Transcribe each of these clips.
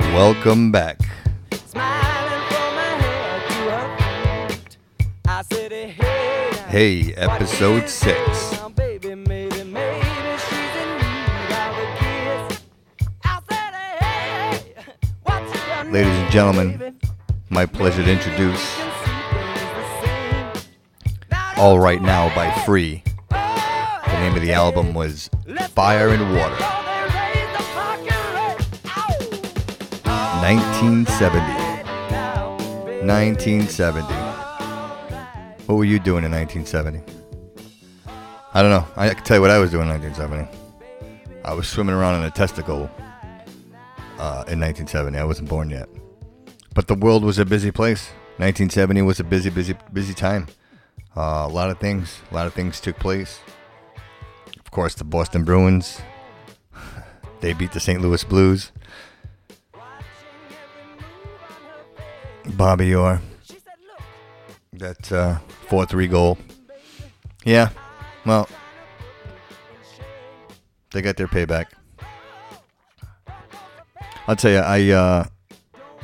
Welcome back. smiling from her head to her feet. I said, hey, hey, now, Hey, what episode six. it now, baby, maybe, maybe she's in need of a kiss. I said, hey, hey, what's your Ladies and gentlemen. My pleasure to introduce Can see things the same. Now All Right Now by. Free. Oh, The name of the album was Fire and Water, 1970. 1970. What were you doing in 1970? I don't know. I can tell you what I was doing in 1970. I was swimming around in a testicle uh, in 1970. I wasn't born yet. But the world was a busy place. 1970 was a busy, busy, busy time. Uh, a lot of things, a lot of things took place. Of course, the Boston Bruins. They beat the St. Louis Blues. Bobby Orr. That uh, 4 3 goal. Yeah, well, they got their payback. I'll tell you, I, uh,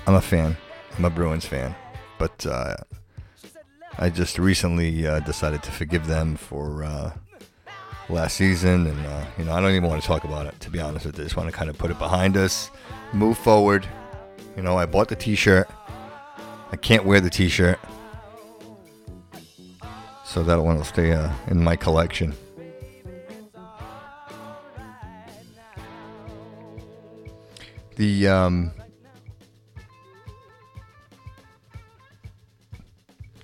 I'm a fan. I'm a Bruins fan. But uh, I just recently uh, decided to forgive them for uh, last season. And, uh, you know, I don't even want to talk about it, to be honest with you. I just want to kind of put it behind us, move forward. You know, I bought the t shirt. I can't wear the t shirt. So that one will stay uh, in my collection. The um,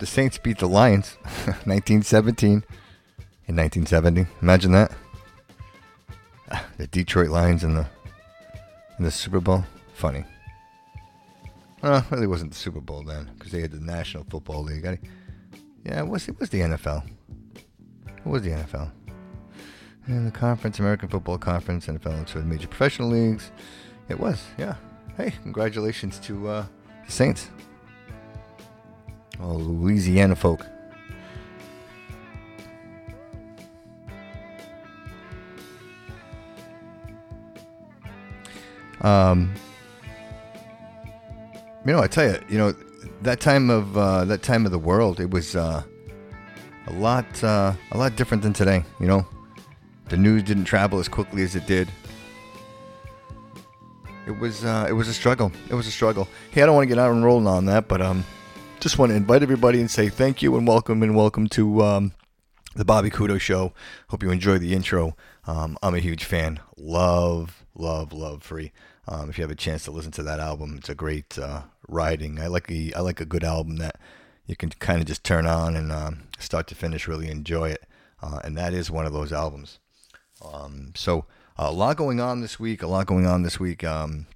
the Saints beat the Lions, 1917 in 1970. Imagine that. The Detroit Lions in the in the Super Bowl. Funny. Well, really wasn't the Super Bowl then, because they had the National Football League. I, yeah, it was it was the NFL. It was the NFL. And the conference, American Football Conference, NFL, and so the major professional leagues. It was, yeah. Hey, congratulations to uh, the Saints. Oh, Louisiana folk. Um, you know, I tell you, you know, that time of uh, that time of the world, it was uh, a lot, uh, a lot different than today. You know, the news didn't travel as quickly as it did. It was, uh, it was a struggle. It was a struggle. Hey, I don't want to get out and rolling on that, but um, just want to invite everybody and say thank you and welcome and welcome to um, the Bobby Couto Show. Hope you enjoy the intro. Um, I'm a huge fan. Love, love, love Free. Um, if you have a chance to listen to that album, it's a great uh, writing. I like a, I like a good album that you can kind of just turn on and um, start to finish really enjoy it. Uh, and that is one of those albums. Um, so a lot going on this week. A lot going on this week. Um,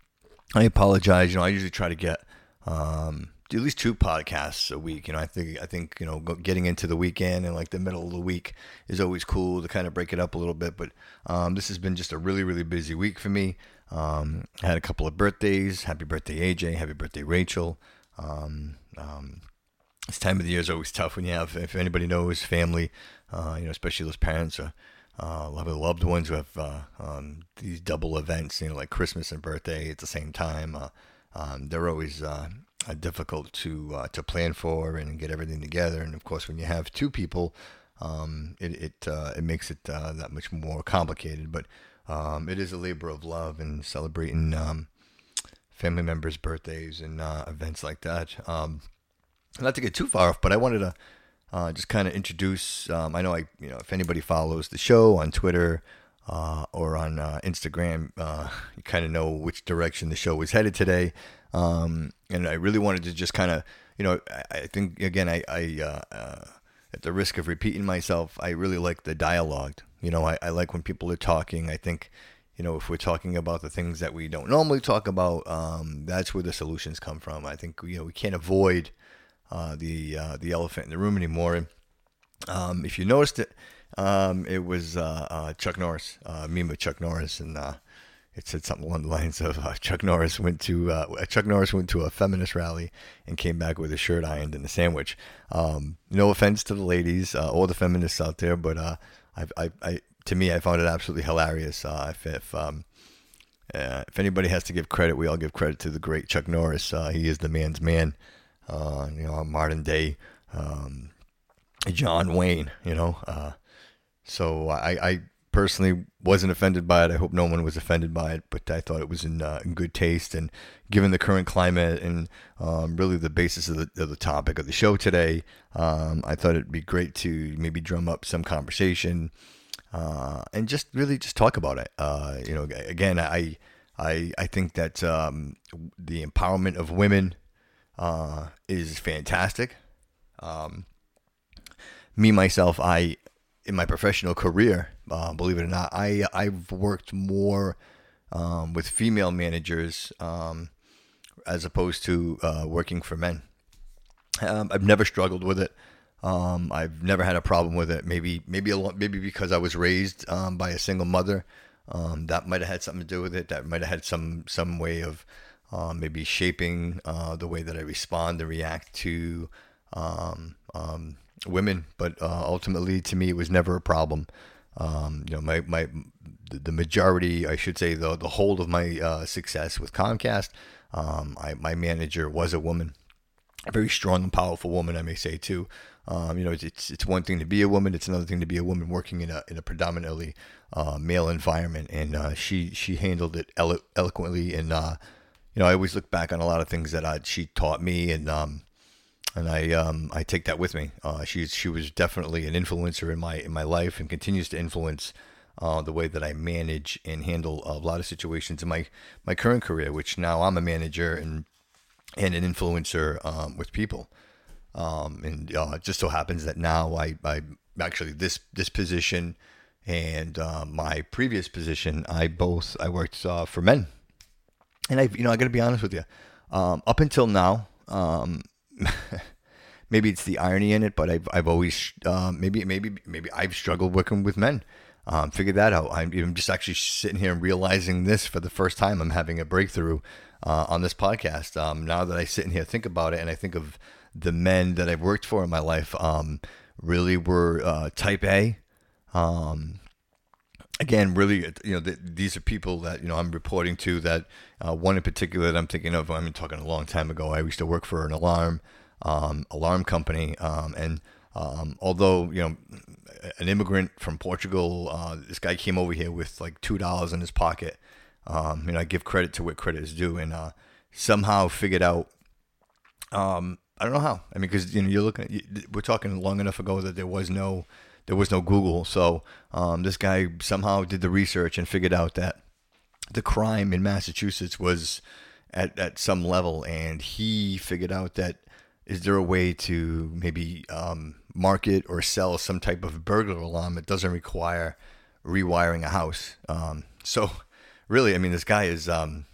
I apologize. You know, I usually try to get um, at least two podcasts a week. You know, I think I think you know getting into the weekend and like the middle of the week is always cool to kind of break it up a little bit. But um, this has been just a really really busy week for me. Um, I had a couple of birthdays. Happy birthday, AJ. Happy birthday, Rachel. Um, um, this time of the year is always tough when you have, if anybody knows, family, uh, you know, especially those parents or uh, love loved ones who have uh, um, these double events, you know, like Christmas and birthday at the same time. Uh, um, they're always uh, uh, difficult to uh, to plan for and get everything together. And of course, when you have two people, um, it it uh, it makes it uh, that much more complicated. But um, it is a labor of love and celebrating um, family members' birthdays and uh, events like that. Um, not to get too far off, but I wanted to uh, just kind of introduce. Um, I know I, you know, if anybody follows the show on Twitter uh, or on Instagram, you kind of know which direction the show was headed today. Um, and I really wanted to just kind of, you know, I, I think again, I, I uh, uh, at the risk of repeating myself, I really like the dialogue. You know, I, I like when people are talking. I think, you know, if we're talking about the things that we don't normally talk about, um, that's where the solutions come from. I think you know we can't avoid uh, the uh, the elephant in the room anymore. And um, if you noticed it, um, it was uh, uh, Chuck Norris, uh, meme of Chuck Norris, and uh, it said something along the lines of uh, Chuck Norris went to uh, Chuck Norris went to a feminist rally and came back with a shirt ironed and a sandwich. Um, no offense to the ladies uh, or the feminists out there, but uh, I, I, I, to me, I found it absolutely hilarious. Uh, if if, um, Uh, if anybody has to give credit, we all give credit to the great Chuck Norris. Uh, he is the man's man. Uh, you know, modern day um, John Wayne. You know, uh, so I, I personally wasn't offended by it. I hope no one was offended by it, but I thought it was in, uh, in good taste. And given the current climate and um, really the basis of the, of the topic of the show today, um, I thought it'd be great to maybe drum up some conversation uh, and just really just talk about it. Uh, you know, again, I I I think that um, the empowerment of women uh, is fantastic. Um, me myself, I in my professional career, uh, believe it or not, I I've worked more um, with female managers um, as opposed to uh, working for men. Um, I've never struggled with it. Um, I've never had a problem with it. Maybe maybe a lot, maybe because I was raised um, by a single mother, um, that might have had something to do with it. That might have had some some way of uh, maybe shaping uh, the way that I respond and react to um, um, women. But uh, ultimately, to me, it was never a problem. Um, you know, my my the majority, I should say, the the whole of my uh, success with Comcast, um, I, my manager was a woman, a very strong and powerful woman, I may say too. Um, you know, it's it's one thing to be a woman; it's another thing to be a woman working in a in a predominantly uh, male environment. And uh, she she handled it elo- eloquently. And uh, you know, I always look back on a lot of things that I, she taught me, and um, and I um, I take that with me. Uh, she's she was definitely an influencer in my in my life, and continues to influence. Uh, the way that I manage and handle a lot of situations in my, my current career, which now I'm a manager and and an influencer um, with people. Um, and uh, it just so happens that now I, I actually this this position and uh, my previous position, I both I worked uh, for men, and I you know I got to be honest with you, um, up until now, um, maybe it's the irony in it, but I've I've always uh, maybe maybe maybe I've struggled working with men. Um, that out. I'm, I'm just actually sitting here and realizing this for the first time. I'm having a breakthrough uh, on this podcast. Um, now that I sit in here think about it, and I think of the men that I've worked for in my life um, really were uh, type A. Um, again, really, you know, th- these are people that you know I'm reporting to. That uh, one in particular that I'm thinking of. I'm talking a long time ago. I used to work for an alarm um, alarm company, um, and um, although you know an immigrant from Portugal, uh, this guy came over here with like two dollars in his pocket. Um, you know, I give credit to what credit is due, and uh, somehow figured out um, I don't know how. I mean, because you know, you're looking. We're talking long enough ago that there was no, there was no Google. So um, this guy somehow did the research and figured out that the crime in Massachusetts was at at some level, and he figured out that is there a way to maybe um, market or sell some type of burglar alarm that doesn't require rewiring a house. Um, so really, I mean, this guy is. Um,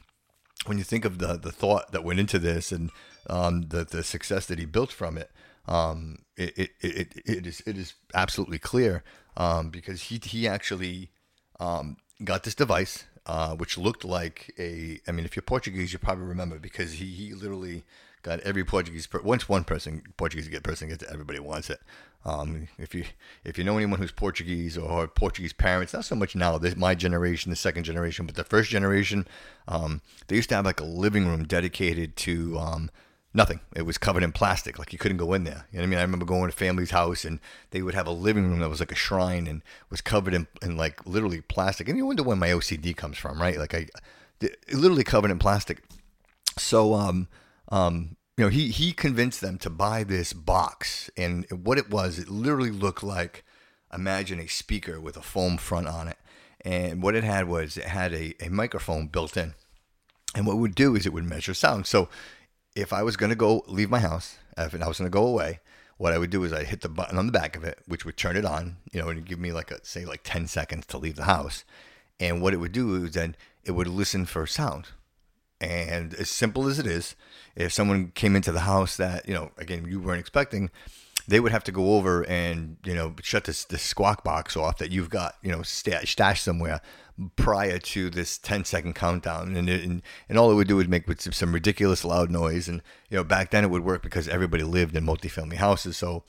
when you think of the the thought that went into this and um, the the success that he built from it, um, it, it, it, it is it is absolutely clear um, because he he actually um, got this device uh, which looked like a. I mean, if you're Portuguese, you probably remember because he he literally got every Portuguese per, once one person Portuguese get person gets it, everybody wants it. Um, if you if you know anyone who's Portuguese or Portuguese parents, not so much now. This my generation, the second generation, but the first generation, um, they used to have like a living room dedicated to um, nothing. It was covered in plastic, like you couldn't go in there. You know what I mean? I remember going to family's house and they would have a living room that was like a shrine and was covered in, in like literally plastic. And you wonder where my OCD comes from, right? Like I, literally covered in plastic. So, um, um, you know, he he convinced them to buy this box, and what it was, it literally looked like imagine a speaker with a foam front on it, and what it had was it had a, a microphone built in, and what it would do is it would measure sound. So if I was going to go leave my house, if I was going to go away, what I would do is I'd hit the button on the back of it, which would turn it on, you know, and give me like a say like 10 seconds to leave the house. And what it would do is then it would listen for sound. And as simple as it is, if someone came into the house that, you know, again, you weren't expecting, they would have to go over and, you know, shut this, squawk box off that you've got, you know, stashed somewhere prior to this 10 second countdown. And, it, and and all it would do would make with some ridiculous loud noise. And you know back then it would work because everybody lived in multifamily houses. So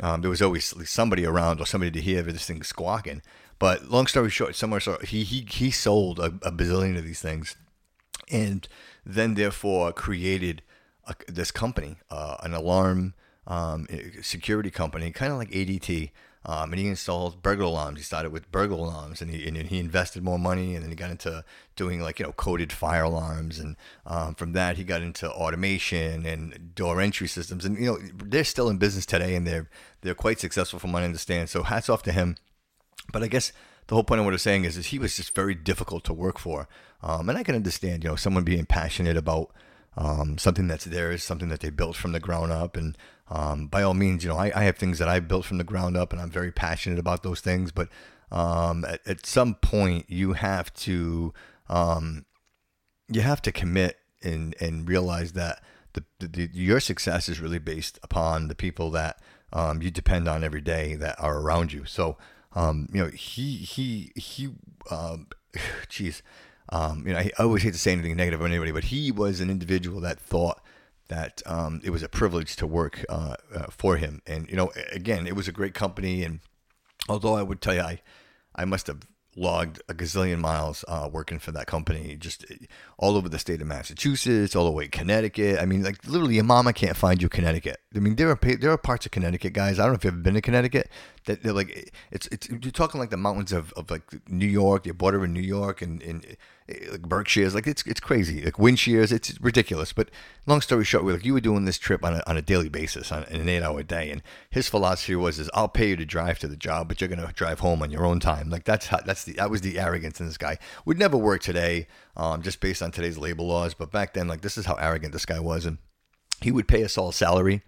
um, there was always somebody around or somebody to hear this thing squawking. But long story short, somewhere so he he he sold a, a bazillion of these things, and then therefore created a, this company, uh, an alarm um, security company, kind of like ADT. Um, and he installed burglar alarms. He started with burglar alarms, and he and he invested more money, and then he got into doing like you know coded fire alarms, and um, from that he got into automation and door entry systems. And you know they're still in business today, and they're they're quite successful from what I understand. So hats off to him. But I guess the whole point of what I'm saying is, is he was just very difficult to work for, um, and I can understand you know someone being passionate about um, something that's theirs, something that they built from the ground up. And um, by all means, you know, I, I, have things that I built from the ground up, and I'm very passionate about those things. But um, at, at, some point, you have to um, you have to commit and and realize that the, the, your success is really based upon the people that um, you depend on every day that are around you. So, um, you know, he he he, um, you know, I always hate to say anything negative on anybody, but he was an individual that thought that um, it was a privilege to work uh, uh, for him. And you know, again, it was a great company. And although I would tell you, I I must have logged a gazillion miles uh, working for that company, just uh, all over the state of Massachusetts, all the way Connecticut. I mean, like literally, your mama can't find you Connecticut. I mean, there are there are parts of Connecticut, guys. I don't know if you've ever been to Connecticut. That they're like, it's it's you're talking like the mountains of, of like New York, the border in New York, and, and like Berkshires, like it's it's crazy, like wind it's ridiculous. But long story short, we're like you were doing this trip on a, on a daily basis, on an eight hour day, and his philosophy was is I'll pay you to drive to the job, but you're gonna drive home on your own time. Like that's how that's the that was the arrogance in this guy. Would never work today, um, just based on today's labor laws. But back then, like this is how arrogant this guy was, and he would pay us all salary,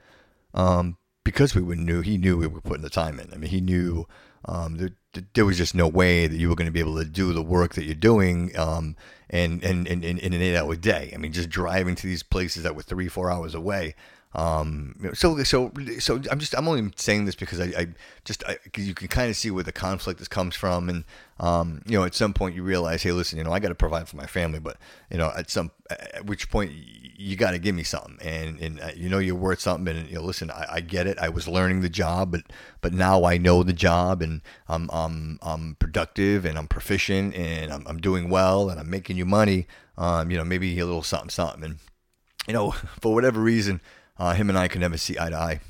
um, because we would knew he knew we were putting the time in. I mean, he knew um, there, there was just no way that you were going to be able to do the work that you're doing um, and, and, and, in an eight hour day. I mean, just driving to these places that were three, four hours away. Um, so, so, so I'm just, I'm only saying this because I, I just, I, you can kind of see where the conflict this comes from. And, um, you know, at some point you realize, Hey, listen, you know, I got to provide for my family, but you know, at some, at which point you got to give me something and, and uh, you know, you're worth something and you know, listen, I, I, get it. I was learning the job, but, but now I know the job and I'm, I'm, I'm productive and I'm proficient and I'm, I'm doing well and I'm making you money. Um, you know, maybe a little something, something. And, you know, for whatever reason, uh, him and I could never see eye to eye,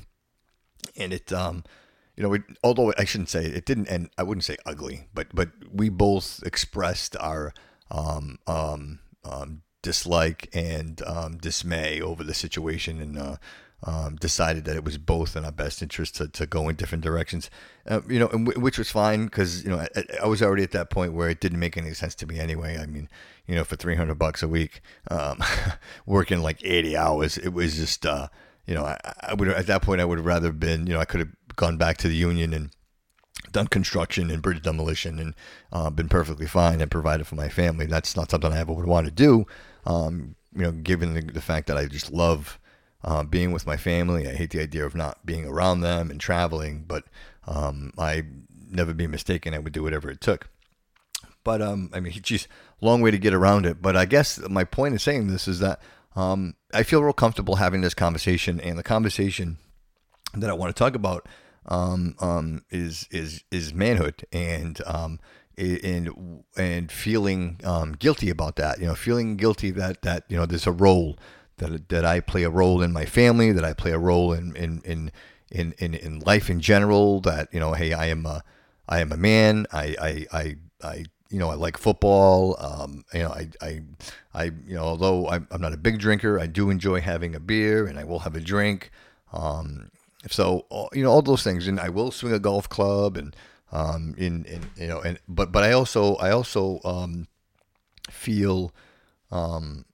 and it, um, you know, although I shouldn't say it didn't end. I wouldn't say ugly, but but we both expressed our um, um, um, dislike and um, dismay over the situation, and uh, um, decided that it was both in our best interest to, to go in different directions. Uh, you know, w- which was fine because you know I, I, was already at that point where it didn't make any sense to me anyway. I mean, you know, for 300 bucks a week, um, working like 80 hours, it was just, uh, you know, I, I would at that point I would have rather been, you know, I could have gone back to the union and done construction and bridge demolition and uh, been perfectly fine and provided for my family. That's not something I ever would want to do. Um, you know, given the, the, fact that I just love uh, being with my family, I hate the idea of not being around them and traveling, but um, I never be mistaken. I would do whatever it took. But um, I mean, geez, long way to get around it. But I guess my point in saying this is that um, I feel real comfortable having this conversation, and the conversation that I want to talk about um, um, is is is manhood and um, and and feeling um, guilty about that. You know, feeling guilty that that you know there's a role that that I play a role in my family, that I play a role in in in in in, in life in general. That you know, hey, I am a I am a man. I I I, I you know, I like football. Um, you know, I, I, I, you know, although I'm, I'm, not a big drinker, I do enjoy having a beer, and I will have a drink. Um, so, you know, all those things, and I will swing a golf club, and um, in, in, you know, and but, but I also, I also um, feel um,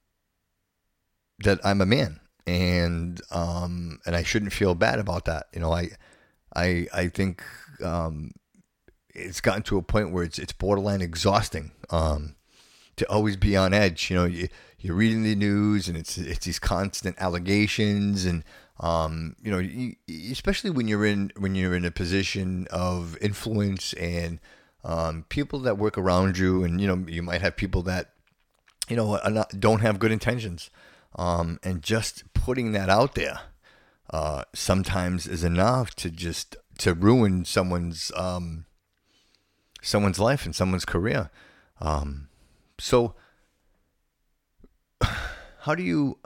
that I'm a man, and um, and I shouldn't feel bad about that. You know, I, I, I think um, it's gotten to a point where it's it's borderline exhausting um, to always be on edge. You know, you, you're reading the news and it's it's these constant allegations and um, you know, you, especially when you're in when you're in a position of influence and um, people that work around you, and you know, you might have people that you know not, don't have good intentions, um, and just putting that out there uh, sometimes is enough to just to ruin someone's um, someone's life and someone's career. Um, so how do you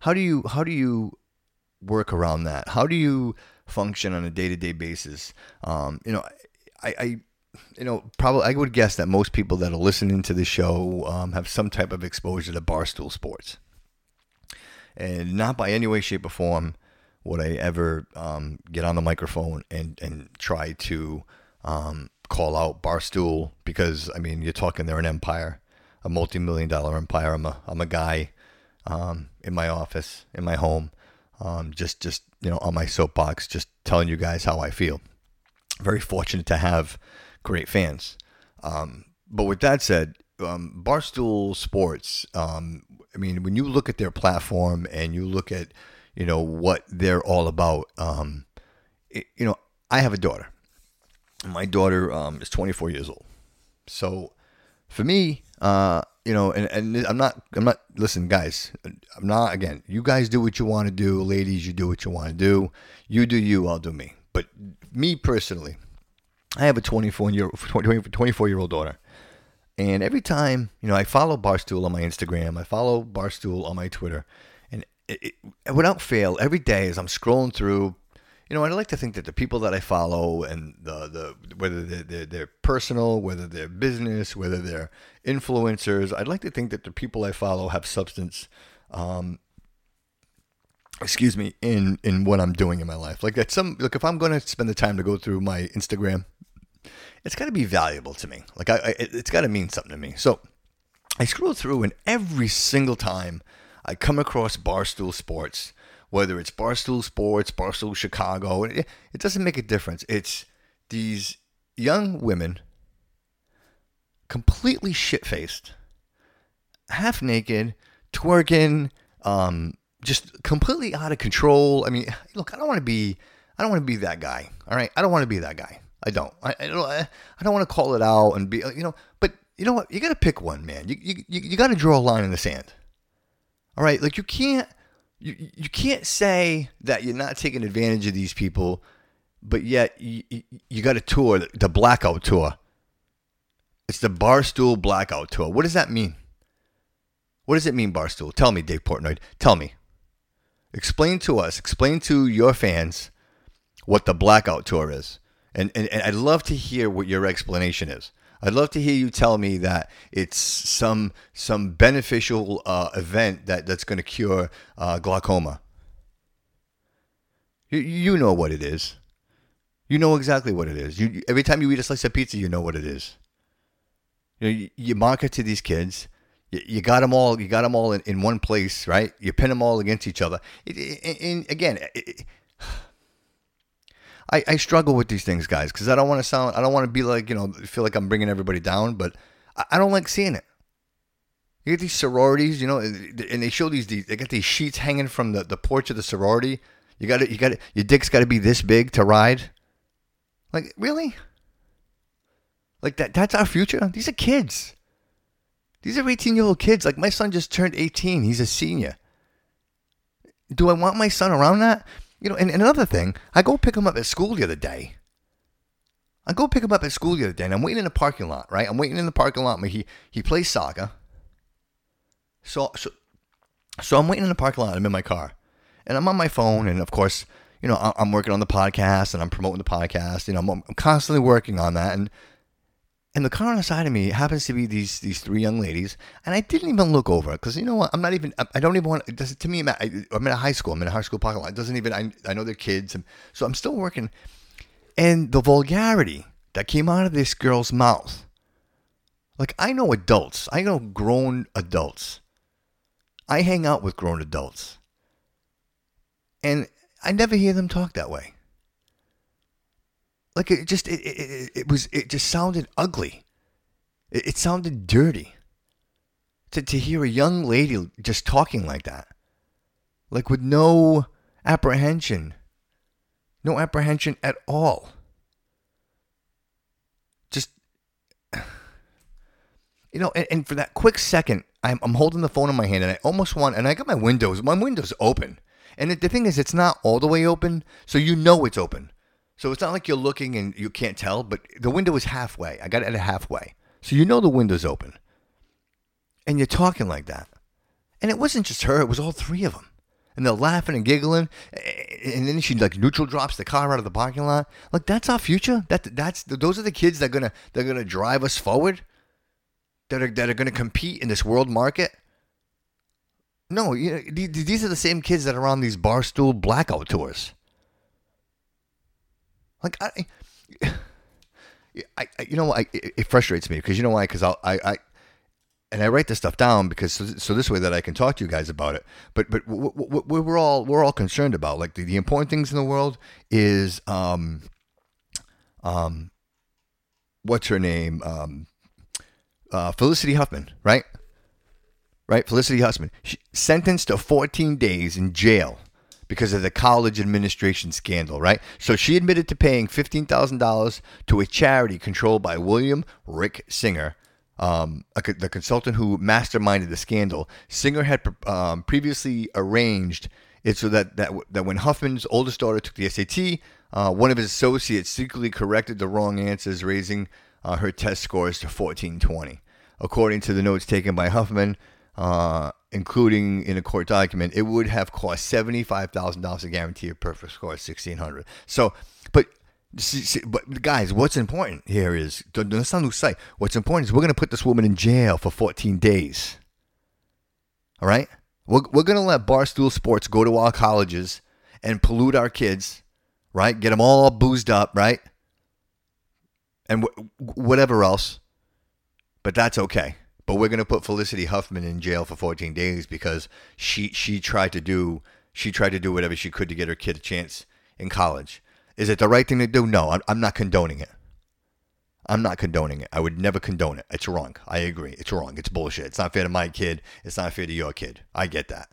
how do you how do you work around that? How do you function on a day to day basis? Um, you know, I, I you know, probably I would guess that most people that are listening to the show um, have some type of exposure to barstool sports, and not by any way, shape, or form would I ever um, get on the microphone and and try to um, call out barstool because I mean you're talking they're an empire, a multi-million dollar empire. I'm a I'm a guy um, in my office in my home, um, just just you know on my soapbox, just telling you guys how I feel. Very fortunate to have great fans. Um, but with that said, um, Barstool Sports, um, I mean, when you look at their platform and you look at, you know, what they're all about, um, it, you know, I have a daughter. My daughter um, is 24 years old. So for me, uh, you know, and, and I'm not, I'm not, listen, guys, I'm not, again, you guys do what you want to do. Ladies, you do what you want to do. You do you, I'll do me. But me personally, I have a 24 year 24 year old daughter, and every time you know I follow Barstool on my Instagram, I follow Barstool on my Twitter, and it, it, without fail, every day as I'm scrolling through, you know, I'd like to think that the people that I follow and the the whether they're, they're, they're personal, whether they're business, whether they're influencers, I'd like to think that the people I follow have substance. Um, excuse me, in in what I'm doing in my life. Like at some look, if I'm going to spend the time to go through my Instagram, it's got to be valuable to me. Like I, I it's got to mean something to me. So I scroll through, and every single time I come across Barstool Sports, whether it's Barstool Sports, Barstool Chicago, it, it doesn't make a difference. It's these young women, completely shit faced, half naked, twerking, um, just completely out of control. I mean, look, I don't want to be, I don't want to be that guy. All right, I don't want to be that guy. I don't. I, I don't. I, don't want to call it out and be, you know. But you know what? You got to pick one, man. You you you, you got to draw a line in the sand. All right, like you can't you you can't say that you're not taking advantage of these people, but yet you you, got a tour, the blackout tour. It's the Barstool Blackout Tour. What does that mean? What does it mean, Barstool? Tell me, Dave Portnoy. Tell me. Explain to us, explain to your fans what the Blackout Tour is. And, and, and I'd love to hear what your explanation is. I'd love to hear you tell me that it's some some beneficial uh, event that, that's going to cure uh, glaucoma. You, you know what it is. You know exactly what it is. You, every time you eat a slice of pizza, you know what it is. You, know, you, you market to these kids. You, you, got them all. You got them all in, in one place, right? You pin them all against each other. It, it, and again, it, I, I struggle with these things, guys, because I don't want to sound, I don't want to be like, you know, feel like I'm bringing everybody down, but I, I don't like seeing it. You get these sororities, you know, and they show these, they got these sheets hanging from the, the porch of the sorority. You got to, you got to, your dick's got to be this big to ride. Like, really? Like that, that's our future? These are kids. These are 18 year old kids. Like my son just turned 18. He's a senior. Do I want my son around that? You know, and, and another thing, I go pick him up at school the other day. I go pick him up at school the other day, and I'm waiting in the parking lot, right? I'm waiting in the parking lot. He he plays soccer. So so so I'm waiting in the parking lot. I'm in my car, and I'm on my phone, and of course, you know, I'm working on the podcast, and I'm promoting the podcast. You know, I'm, I'm constantly working on that, and and the car on the side of me happens to be these these three young ladies, and I didn't even look over because you know what? I'm not even. I don't even want. It does, to me, I'm, at, I'm in a high school. I'm in a high school parking lot. It doesn't even. I, I know they're kids, and so I'm still working. And the vulgarity that came out of this girl's mouth, like I know adults. I know grown adults. I hang out with grown adults, and I never hear them talk that way. Like it just it, it, it was it just sounded ugly. It, it sounded dirty. To to hear a young lady just talking like that. Like with no apprehension. No apprehension at all. Just you know, and, and for that quick second, I'm, I'm holding the phone in my hand and I almost want, and I got my windows, my window's open. And the, the thing is, it's not all the way open, so you know it's open. So it's not like you're looking and you can't tell, but the window is halfway. I got it at a halfway. So you know the window's open. And you're talking like that. And it wasn't just her, it was all three of them. And they're laughing and giggling. And then she like neutral drops the car out of the parking lot. Like that's our future. That that's those are the kids that are gonna they're gonna drive us forward. That are that are gonna compete in this world market. No, you know, these are the same kids that are on these barstool blackout tours. Like I, I, you know, I, it frustrates me because you know why? Because I'll, I, I, and I write this stuff down because so, so, this way that I can talk to you guys about it. But but what we're all we're all concerned about, like the, the important things in the world, is um, um, what's her name? Um, uh, Felicity Huffman, right? Right, Felicity Huffman, she, sentenced to 14 days in jail because of the college administration scandal, right? So she admitted to paying $15,000 to a charity controlled by William Rick Singer um, a, the consultant who masterminded the scandal, Singer had um, previously arranged it so that, that that when Huffman's oldest daughter took the SAT, uh, one of his associates secretly corrected the wrong answers, raising uh, her test scores to 1420. According to the notes taken by Huffman, uh, including in a court document, it would have cost $75,000 to guarantee a perfect score of 1600. So, but but guys, what's important here is let's not lose sight. What's important is we're going to put this woman in jail for 14 days. All right, we're we're going to let barstool sports go to our colleges and pollute our kids, right? Get them all boozed up, right? And whatever else, but that's okay. But we're going to put Felicity Huffman in jail for 14 days because she she tried to do she tried to do whatever she could to get her kid a chance in college. Is it the right thing to do? No, I'm, I'm not condoning it. I'm not condoning it. I would never condone it. It's wrong. I agree. It's wrong. It's bullshit. It's not fair to my kid. It's not fair to your kid. I get that.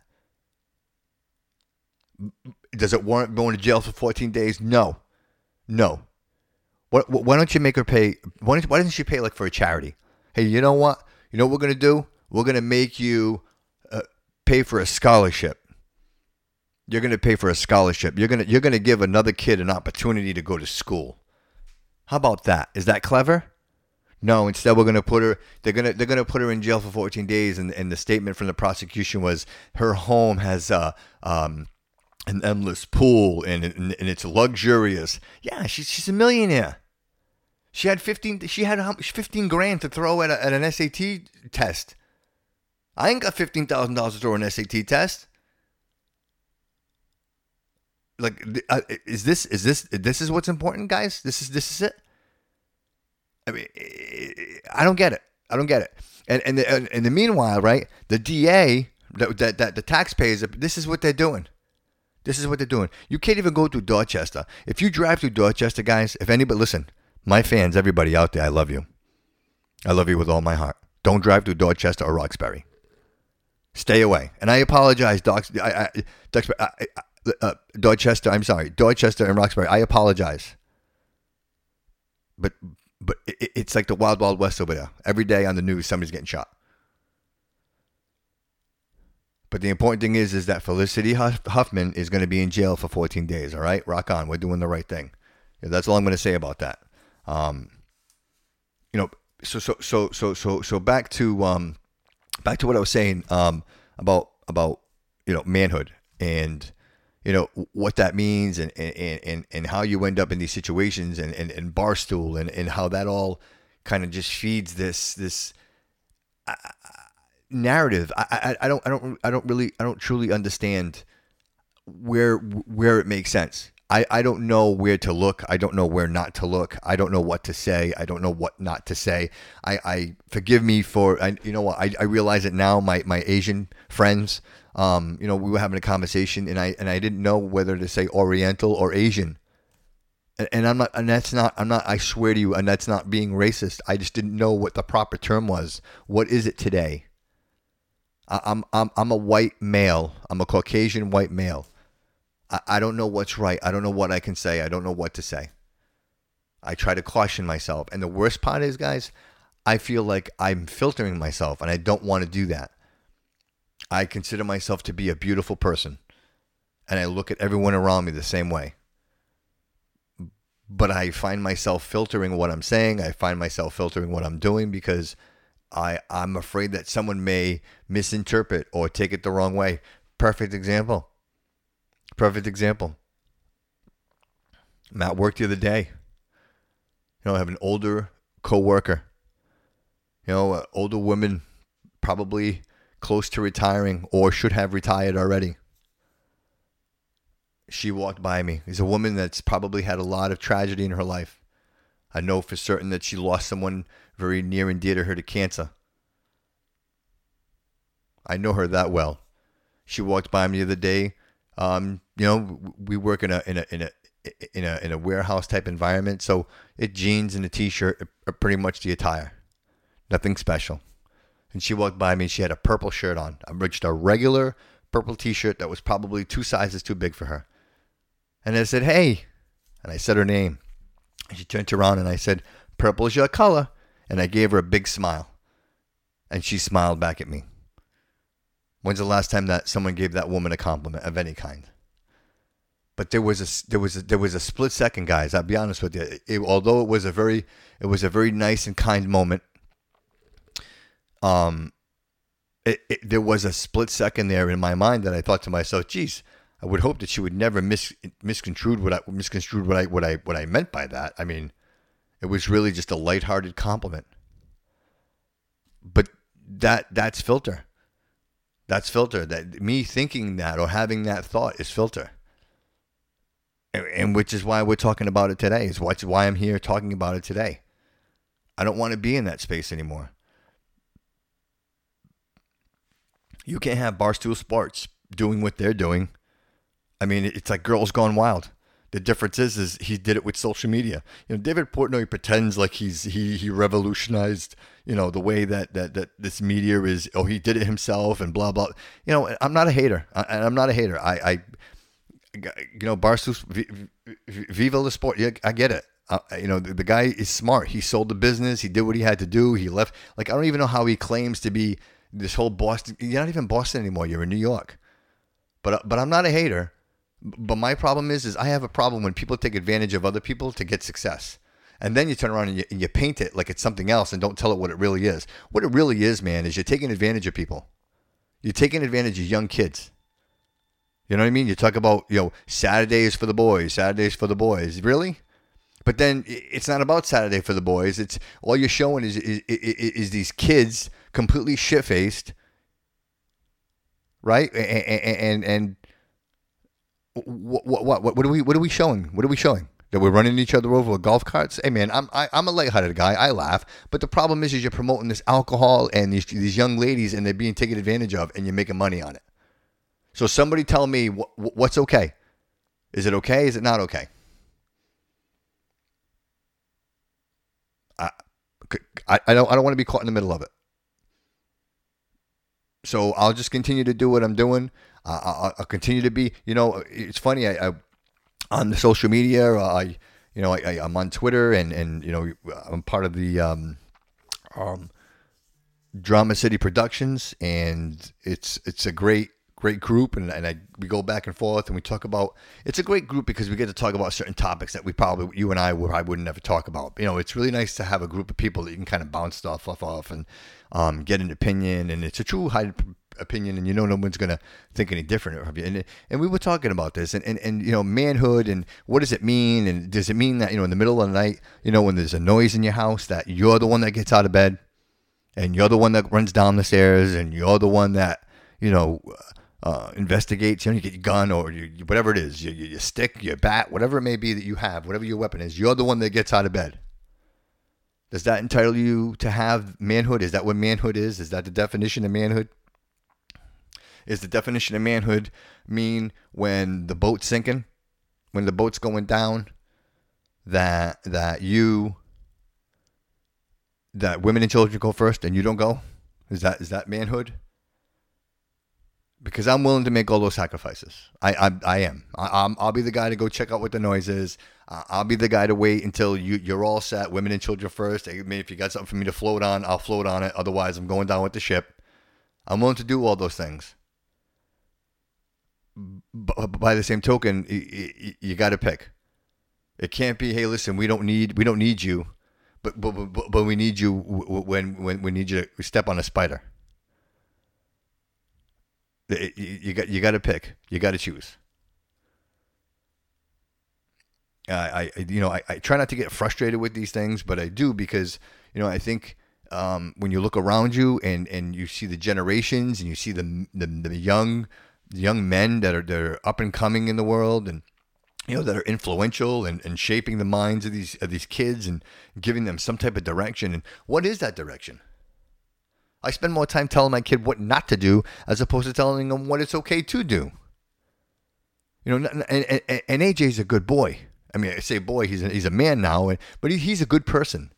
Does it warrant going to jail for 14 days? No. No. What, why don't you make her pay? Why, why doesn't she pay like for a charity? Hey, you know what? You know what we're going to do? We're going to make you uh, pay for a scholarship. You're going to pay for a scholarship. You're going to you're going to give another kid an opportunity to go to school. How about that? Is that clever? No, instead we're going to put her they're going to they're going to put her in jail for 14 days and and the statement from the prosecution was her home has uh um an endless pool and, and, and it's luxurious. Yeah, she's she's a millionaire. She had 15 she had 15 grand to throw at, a, at an SAT test. I ain't got $15,000 to throw an SAT test. Like uh, is this is this this is what's important guys? This is this is it? I mean i don't get it. I don't get it. And and the, in the meanwhile right the da that, that, that the taxpayers this is what they're doing. This is what they're doing. You can't even go through dorchester. If you drive through dorchester guys if anybody listen my fans everybody out there i love you i love you with all my heart don't drive through dorchester or roxbury stay away and i apologize I, I, I, I uh, Dorchester. I'm sorry, Dorchester and Roxbury. I apologize, but but it, it's like the wild wild west over there. Every day on the news, somebody's getting shot. But the important thing is, is that Felicity Huffman is going to be in jail for 14 days. All right, rock on. We're doing the right thing. That's all I'm going to say about that. Um, you know, so so so so so so back to um, back to what I was saying um, about about you know manhood and you know what that means and and, and, and how you end up in these situations and, and, and barstool and, and how that all kind of just feeds this this uh, narrative. I, I, I don't I don't I don't really I don't truly understand where where it makes sense I, I don't know where to look. I don't know where not to look. I don't know what to say. I don't know what not to say. I, I forgive me for I, you know what I, I realize it now. My my Asian friends, um, you know, we were having a conversation, and I and I didn't know whether to say Oriental or Asian. And, and I'm not, and that's not, I'm not. I swear to you, and that's not being racist. I just didn't know what the proper term was. What is it today? I, I'm I'm I'm a white male. I'm a Caucasian white male. I, I don't know what's right. I don't know what I can say. I don't know what to say. I try to caution myself, and the worst part is, guys, I feel like I'm filtering myself, and I don't want to do that. I consider myself to be a beautiful person, and I look at everyone around me the same way. but I find myself filtering what I'm saying. I find myself filtering what I'm doing because I I'm afraid that someone may misinterpret or take it the wrong way. Perfect example. Perfect example. I'm at work the other day. You know, I have an older coworker. You know, an older woman, probably close to retiring or should have retired already. She walked by me. She's a woman that's probably had a lot of tragedy in her life. I know for certain that she lost someone very near and dear to her to cancer. I know her that well. She walked by me the other day. Um, you know, we work in a in a in a in a in a warehouse type environment, so it jeans and a t-shirt are pretty much the attire. Nothing special. And she walked by me. and She had a purple shirt on. Reached a regular purple t-shirt that was probably two sizes too big for her. And I said, "Hey," and I said her name. And she turned around and I said, "Purple's your color." And I gave her a big smile. And she smiled back at me. When's the last time that someone gave that woman a compliment of any kind? But there was a there was a, there was a split second, guys. I'll be honest with you. It, although it was a very it was a very nice and kind moment. Um, it, it, there was a split second there in my mind that I thought to myself, "Geez, I would hope that she would never mis misconstrued what I misconstrued what I what I what I meant by that." I mean, it was really just a lighthearted compliment. But that that's filter. That's filter. That me thinking that or having that thought is filter. And, which is why we're talking about it today. Is why I'm here talking about it today. I don't want to be in that space anymore. You can't have Barstool Sports doing what they're doing. I mean, it's like girls gone wild. The difference is, is he did it with social media. You know, David Portnoy pretends like he's he he revolutionized, you know, the way that that that this media is. Oh, he did it himself and blah blah. You know, I'm not a hater. I, I'm not a hater. I, I you know, Barstool, Viva the Sport. Yeah, I get it. Uh, you know, the, the, guy is smart. He sold the business. He did what he had to do. He left. Like I don't even know how he claims to be this whole Boston. You're not even Boston anymore. You're in New York. But but I'm not a hater. But my problem is, is I have a problem when people take advantage of other people to get success. And then you turn around and you, and you paint it like it's something else and don't tell it what it really is. What it really is, man, is you're taking advantage of people. You're taking advantage of young kids. You know what I mean? You talk about, you know, Saturdays for the boys, Saturdays for the boys. Really? But then it's not about Saturday for the boys. It's all you're showing is is, is, these kids completely shit faced, right? And and, and what, what what what are we what are we showing? What are we showing? That we're running each other over with golf carts? Hey man, I'm I, am i am a lighthearted guy. I laugh, but the problem is, is you're promoting this alcohol and these these young ladies, and they're being taken advantage of, and you're making money on it. So somebody tell me what, what's okay? Is it okay? Is it not okay? I, I, I don't I don't want to be caught in the middle of it. So I'll just continue to do what I'm doing. Uh, I'll, I'll, continue to be. You know, it's funny. I, I on the social media. I you know I, am on Twitter and and you know I'm part of the um, um, Drama City Productions, and it's it's a great great group, and, and I we go back and forth, and we talk about. It's a great group because we get to talk about certain topics that we probably you and I would I would never talk about. You know, it's really nice to have a group of people that you can kind of bounce stuff off of and um, get an opinion, and it's a true high opinion, and you know no one's gonna think any different of you. And and we were talking about this, and, and and you know manhood, and what does it mean, and does it mean that you know in the middle of the night, you know when there's a noise in your house, that you're the one that gets out of bed, and you're the one that runs down the stairs, and you're the one that you know uh. You know, you get your gun or you, whatever it is, your, your stick, your bat, whatever it may be that you have, whatever your weapon is. You're the one that gets out of bed. Does that entitle you to have manhood? Is that what manhood is? Is that the definition of manhood? Is the definition of manhood mean when the boat's sinking, when the boat's going down, that that you that women and children go first and you don't go? Is that is that manhood? Because I'm willing to make all those sacrifices. I I, I am. I, am I'll be the guy to go check out what the noise is. Uh, I'll be the guy to wait until you you're all set. Women and children first. I mean, if you got something for me to float on, I'll float on it. Otherwise, I'm going down with the ship. I'm willing to do all those things. But by the same token, you, you, got to pick. It can't be, hey, listen, we don't need we don't need you, but but but, but we need you when when we need you to step on a spider. It- you, you got you got to pick. You got to choose. I, I you know I, I try not to get frustrated with these things, but I do because you know I think um, when you look around you and, and you see the generations and you see the the, the young the young men that are that are up and coming in the world and you know that are influential and, and shaping the minds of these of these kids and giving them some type of direction and what is that direction? I spend more time telling my kid what not to do as opposed to telling them what it's okay to do. You know, and, and, and AJ's a good boy. I mean, I say boy, he's a, he's a man now, but he, he's a good person.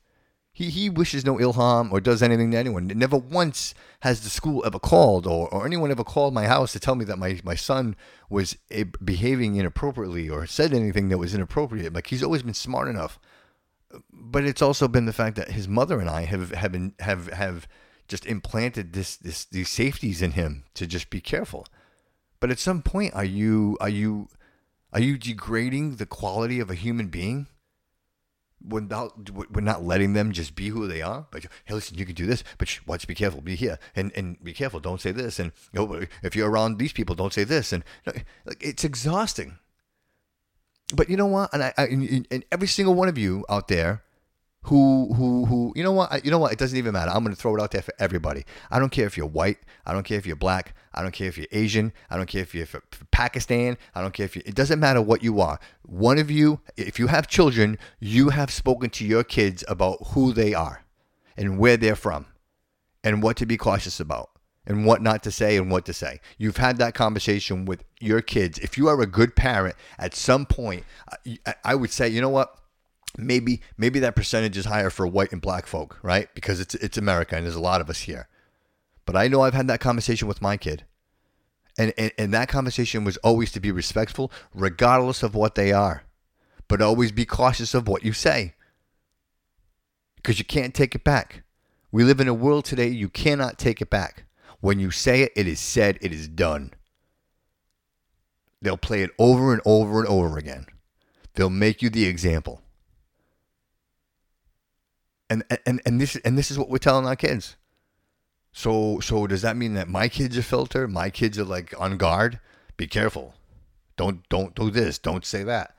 He, he wishes no ill harm or does anything to anyone. Never once has the school ever called or, or anyone ever called my house to tell me that my, my son was eh, behaving inappropriately or said anything that was inappropriate. Like he's always been smart enough. But it's also been the fact that his mother and I have have been, have have just implanted this this these safeties in him to just be careful. But at some point, are you are you are you degrading the quality of a human being without we're not letting them just be who they are? But hey, listen, you can do this, but sh- watch, be careful, be here, and and be careful. Don't say this, and oh, you know, if you're around these people, don't say this, and it's exhausting. But you know what? And I, I and every single one of you out there who who who you know what? You know what? It doesn't even matter. I'm going to throw it out there for everybody. I don't care if you're white. I don't care if you're black. I don't care if you're asian. I don't care if you're from pakistan. I don't care if you it doesn't matter what you are. One of you if you have children you have spoken to your kids about who they are and where they're from and what to be cautious about and what not to say and what to say. You've had that conversation with your kids. If you are a good parent, at some point, I- I would say, you know what? Maybe maybe that percentage is higher for white and black folk, right? Because it's it's America and there's a lot of us here. But I know I've had that conversation with my kid. And, and, and that conversation was always to be respectful, regardless of what they are. But always be cautious of what you say. Because you can't take it back. We live in a world today you cannot take it back. When you say it, it is said, it is done. They'll play it over and over and over again. They'll make you the example. And and and this and this is what we're telling our kids. So so does that mean that my kids are filter? My kids are like on guard? Be careful. Don't don't do this. Don't say that.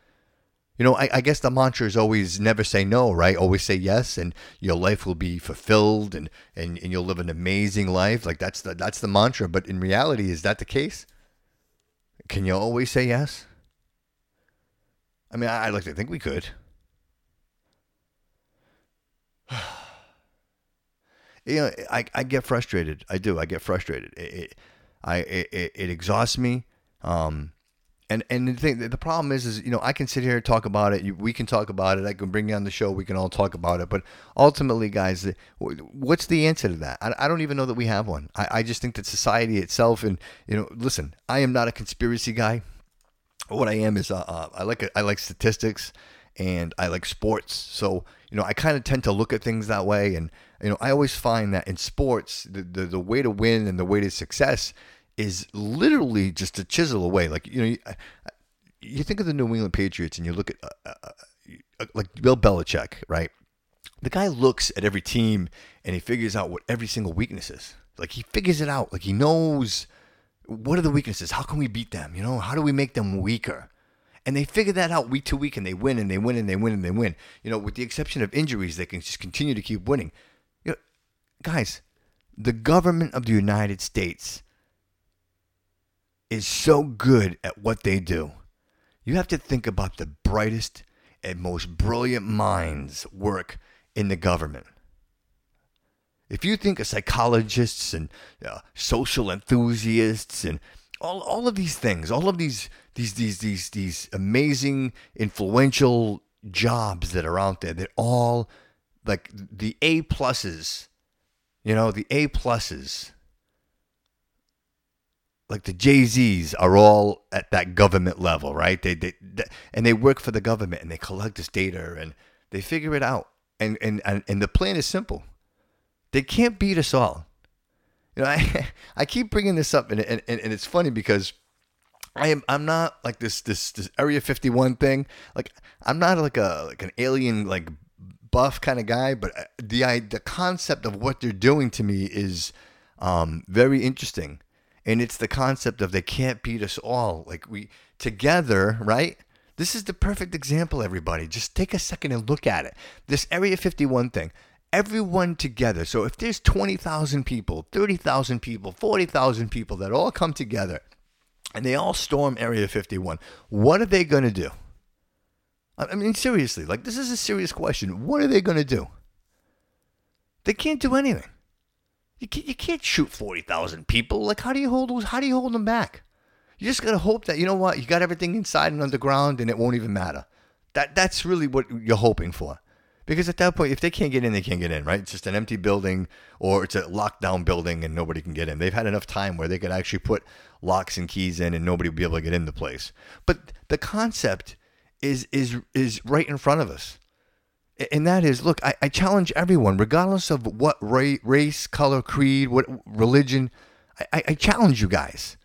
You know, I, I guess the mantra is always never say no, right? Always say yes, and your life will be fulfilled, and, and, and you'll live an amazing life. Like that's the that's the mantra. But in reality, is that the case? Can you always say yes? I mean, I, I'd like to think we could. you know, I, I get frustrated. I do. I get frustrated. It, it I it, it, exhausts me. Um, and and the thing, the problem is, is you know, I can sit here and talk about it. We can talk about it. I can bring you on the show. We can all talk about it. But ultimately, guys, what's the answer to that? I, I don't even know that we have one. I, I just think that society itself, and you know, listen, I am not a conspiracy guy. What I am is, uh, uh, I like I like statistics, and I like sports. So you know, I kind of tend to look at things that way. And you know, I always find that in sports, the the, the way to win and the way to success is literally just to chisel away. Like you know, you, you think of the New England Patriots, and you look at uh, uh, uh, like Bill Belichick, right? The guy looks at every team and he figures out what every single weakness is. Like he figures it out. Like he knows what are the weaknesses. How can we beat them? You know, how do we make them weaker? And they figure that out week to week, and they win, and they win, and they win, and they win. You know, with the exception of injuries, they can just continue to keep winning. You know, guys, the government of the United States is so good at what they do. You have to think about the brightest and most brilliant minds work in the government. If you think of psychologists and uh, social enthusiasts and all, all of these things, all of these these these these these amazing influential jobs that are out there, that all like the A pluses, you know, the A pluses like the Jay Z's are all at that government level, right? They, they, they and they work for the government and they collect this data and they figure it out. And and and, and the plan is simple. They can't beat us all. You know, I I keep bringing this up and and, and it's funny because I am I'm not like this this this Area 51 thing. Like I'm not like a like an alien like buff kind of guy, but uh, the I, the concept of what they're doing to me is um, very interesting, and it's the concept of they can't beat us all. Like we together, right? This is the perfect example, everybody. Just take a second and look at it. This Area 51 thing, everyone together. So if there's 20,000 people, 30,000 people, 40,000 people that all come together and they all storm Area 51, what are they going to do? I mean, seriously, like, this is a serious question. What are they going to do? They can't do anything. You can't, you can't shoot 40,000 people. Like, how do you hold those? How do you hold them back? You just got to hope that, you know what, you got everything inside and underground and it won't even matter. That That's really what you're hoping for. Because at that point, if they can't get in, they can't get in, right? It's just an empty building or it's a lockdown building and nobody can get in. They've had enough time where they could actually put locks and keys in and nobody would be able to get in the place. But the concept is is is right in front of us. And that is, look, I, I challenge everyone, regardless of what ra- race, color, creed, what religion, I, I challenge you guys.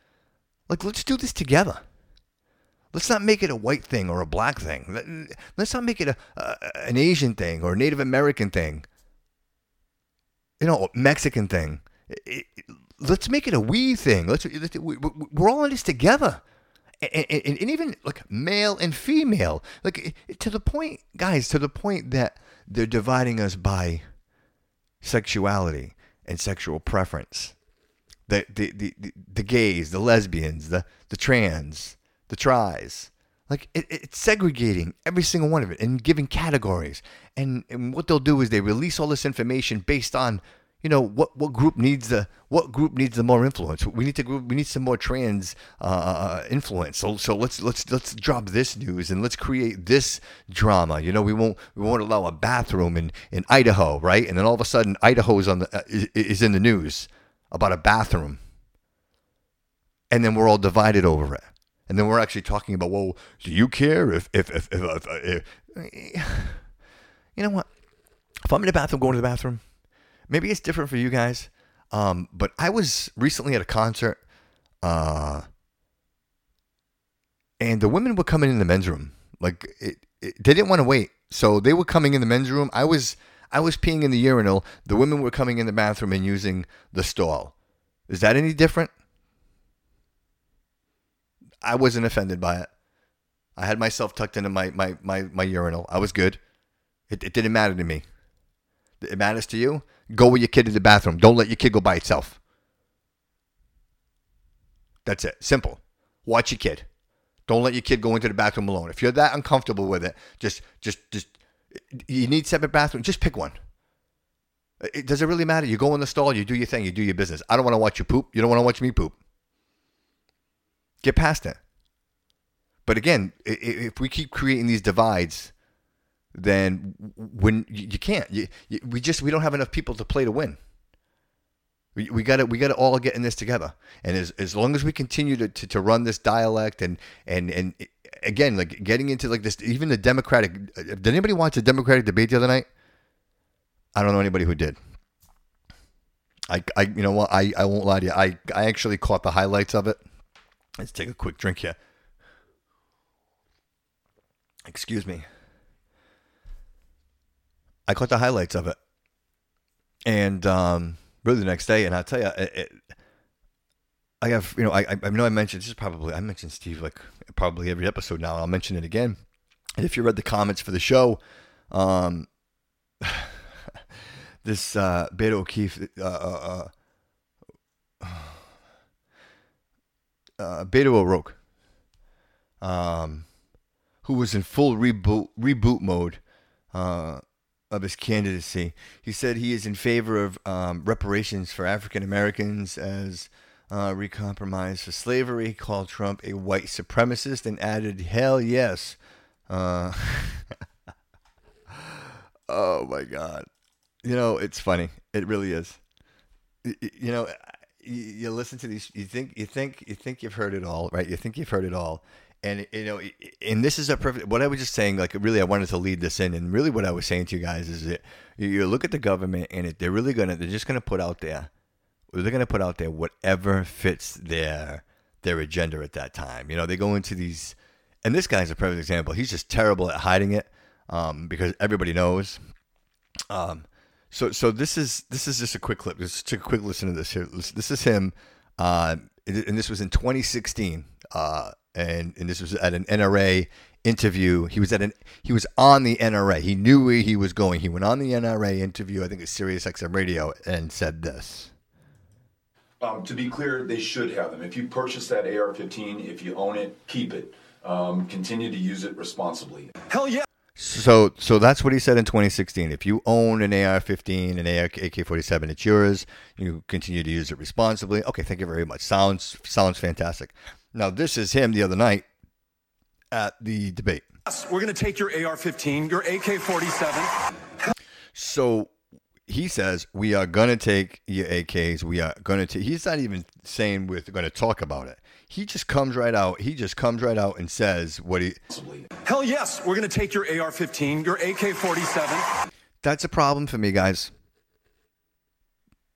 Like, let's do this together. Let's not make it a white thing or a black thing. Let's not make it a, a an Asian thing or a Native American thing. You know, Mexican thing. It, it, let's make it a we thing. Let's, let's we're all in this together and, and, and, even like male and female, like to the point, guys, to the point that they're dividing us by sexuality and sexual preference. The the the, the, the gays, the lesbians, the the trans, the tries. Like it, it's segregating every single one of it and giving categories. And, and what they'll do is they release all this information based on you know what what group needs the what group needs the more influence. We need to we need some more trans uh, uh, influence. So so let's let's let's drop this news and let's create this drama. You know we won't we won't allow a bathroom in in Idaho right? And then all of a sudden Idaho's on the uh, is, is in the news about a bathroom. And then we're all divided over it and then we're actually talking about well do you care if if if, if, if, if you know what if I'm in the bathroom going to the bathroom maybe it's different for you guys. Um, but I was recently at a concert, uh, and the women were coming in the men's room. Like it, it, they didn't want to wait, so they were coming in the men's room. I was I was peeing in the urinal. The women were coming in the bathroom and using the stall. Is that any different? I wasn't offended by it. I had myself tucked into my my my, my urinal. I was good. It, it didn't matter to me. It matters to you. Go with your kid to the bathroom. Don't let your kid go by itself. That's it. Simple. Watch your kid. Don't let your kid go into the bathroom alone. If you're that uncomfortable with it, just just just you need separate bathrooms. Just pick one. It, does it really matter? You go in the stall, you do your thing, you do your business. I don't want to watch you poop. You don't want to watch me poop. Get past it. But again, if we keep creating these divides, then when you, can't, we just we don't have enough people to play to win. We, we got to we got to all get in this together. And as, as long as we continue to, to, to run this dialect and and and again like getting into like this even the democratic uh, did anybody watch the democratic debate the other night? I don't know anybody who did. I, I you know what I, I won't lie to you. I I actually caught the highlights of it. Let's take a quick drink here. Excuse me. I caught the highlights of it, and um, really the next day. And I tell you, it, it, I have you know I I know I mentioned this is probably I mentioned Steve like probably every episode now. I'll mention it again. And if you read the comments for the show, um, this uh, Beto O'Keefe, uh, uh, uh, uh, Beto O'Rourke, um, who was in full reboot reboot mode. Uh, of his candidacy. He said he is in favor of um, reparations for African Americans as uh, recompromise for slavery. He called Trump a white supremacist and added, "Hell yes." Uh, oh my God! You know it's funny. It really is. You know, you listen to these. You think you think you think you've heard it all, right? You think you've heard it all, and you know, and this is a perfect. What I was just saying, like, really, I wanted to lead this in, and really, what I was saying to you guys is that you look at the government, and it, they're really gonna, they're just gonna put out there, they're gonna put out there whatever fits their their agenda at that time. You know, they go into these, and this guy's a perfect example. He's just terrible at hiding it um, because everybody knows. Um, so so this is this is just a quick clip. Just take a quick listen to this here. This is him, uh, and this was in 2016, uh, and and this was at an NRA interview. He was at an he was on the NRA. He knew where he was going. He went on the NRA interview. I think it's Sirius XM Radio, and said this. Um, to be clear, they should have them. If you purchase that AR-15, if you own it, keep it. Um, continue to use it responsibly. Hell yeah. So, so that's what he said in 2016. If you own an AR-15, an AK-47, it's yours. You continue to use it responsibly. Okay, thank you very much. Sounds sounds fantastic. Now, this is him the other night at the debate. We're going to take your AR-15, your AK-47. So he says we are going to take your AKs. We are going to take. He's not even saying we're going to talk about it. He just comes right out. He just comes right out and says what he. Hell yes, we're going to take your AR-15, your AK-47. That's a problem for me, guys.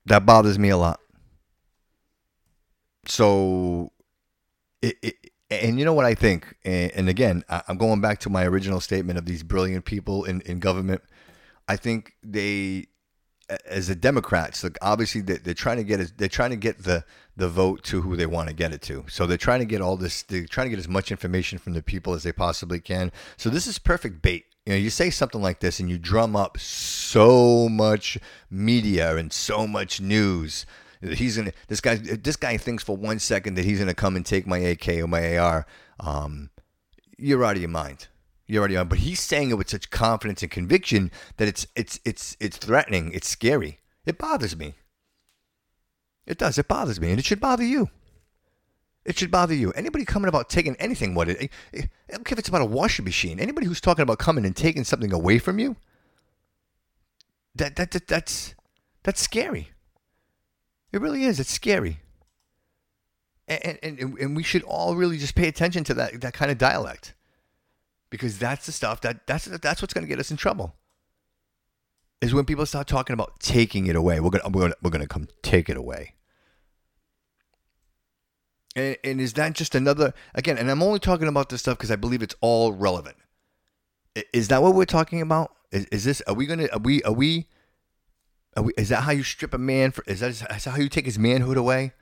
That bothers me a lot. So, it, it and you know what I think, and, and again, I'm going back to my original statement of these brilliant people in, in government. I think they as the Democrats, like obviously they, they're trying to get they're trying to get the the vote to who they want to get it to. So they're trying to get all this. They're trying to get as much information from the people as they possibly can. So this is perfect bait. You know, you say something like this and you drum up so much media and so much news. He's gonna. This guy. This guy thinks for one second that he's gonna come and take my AK or my AR. Um, you're out of your mind. You're already on, but he's saying it with such confidence and conviction that it's it's it's it's threatening. It's scary. It bothers me. It does. It bothers me, and it should bother you. It should bother you. Anybody coming about taking anything, what it, I don't care if it's about a washing machine. Anybody who's talking about coming and taking something away from you, that that, that that's that's scary. It really is. It's scary. And, and, and we should all really just pay attention to that, that kind of dialect because that's the stuff that that's that's what's going to get us in trouble. Is when people start talking about taking it away. We're gonna we're gonna, we're gonna come take it away. And, and is that just another again? And I'm only talking about this stuff because I believe it's all relevant. Is that what we're talking about? Is, is this? Are we gonna? Are we? Are we? Are we? Is that how you strip a man? For is that, is that how you take his manhood away?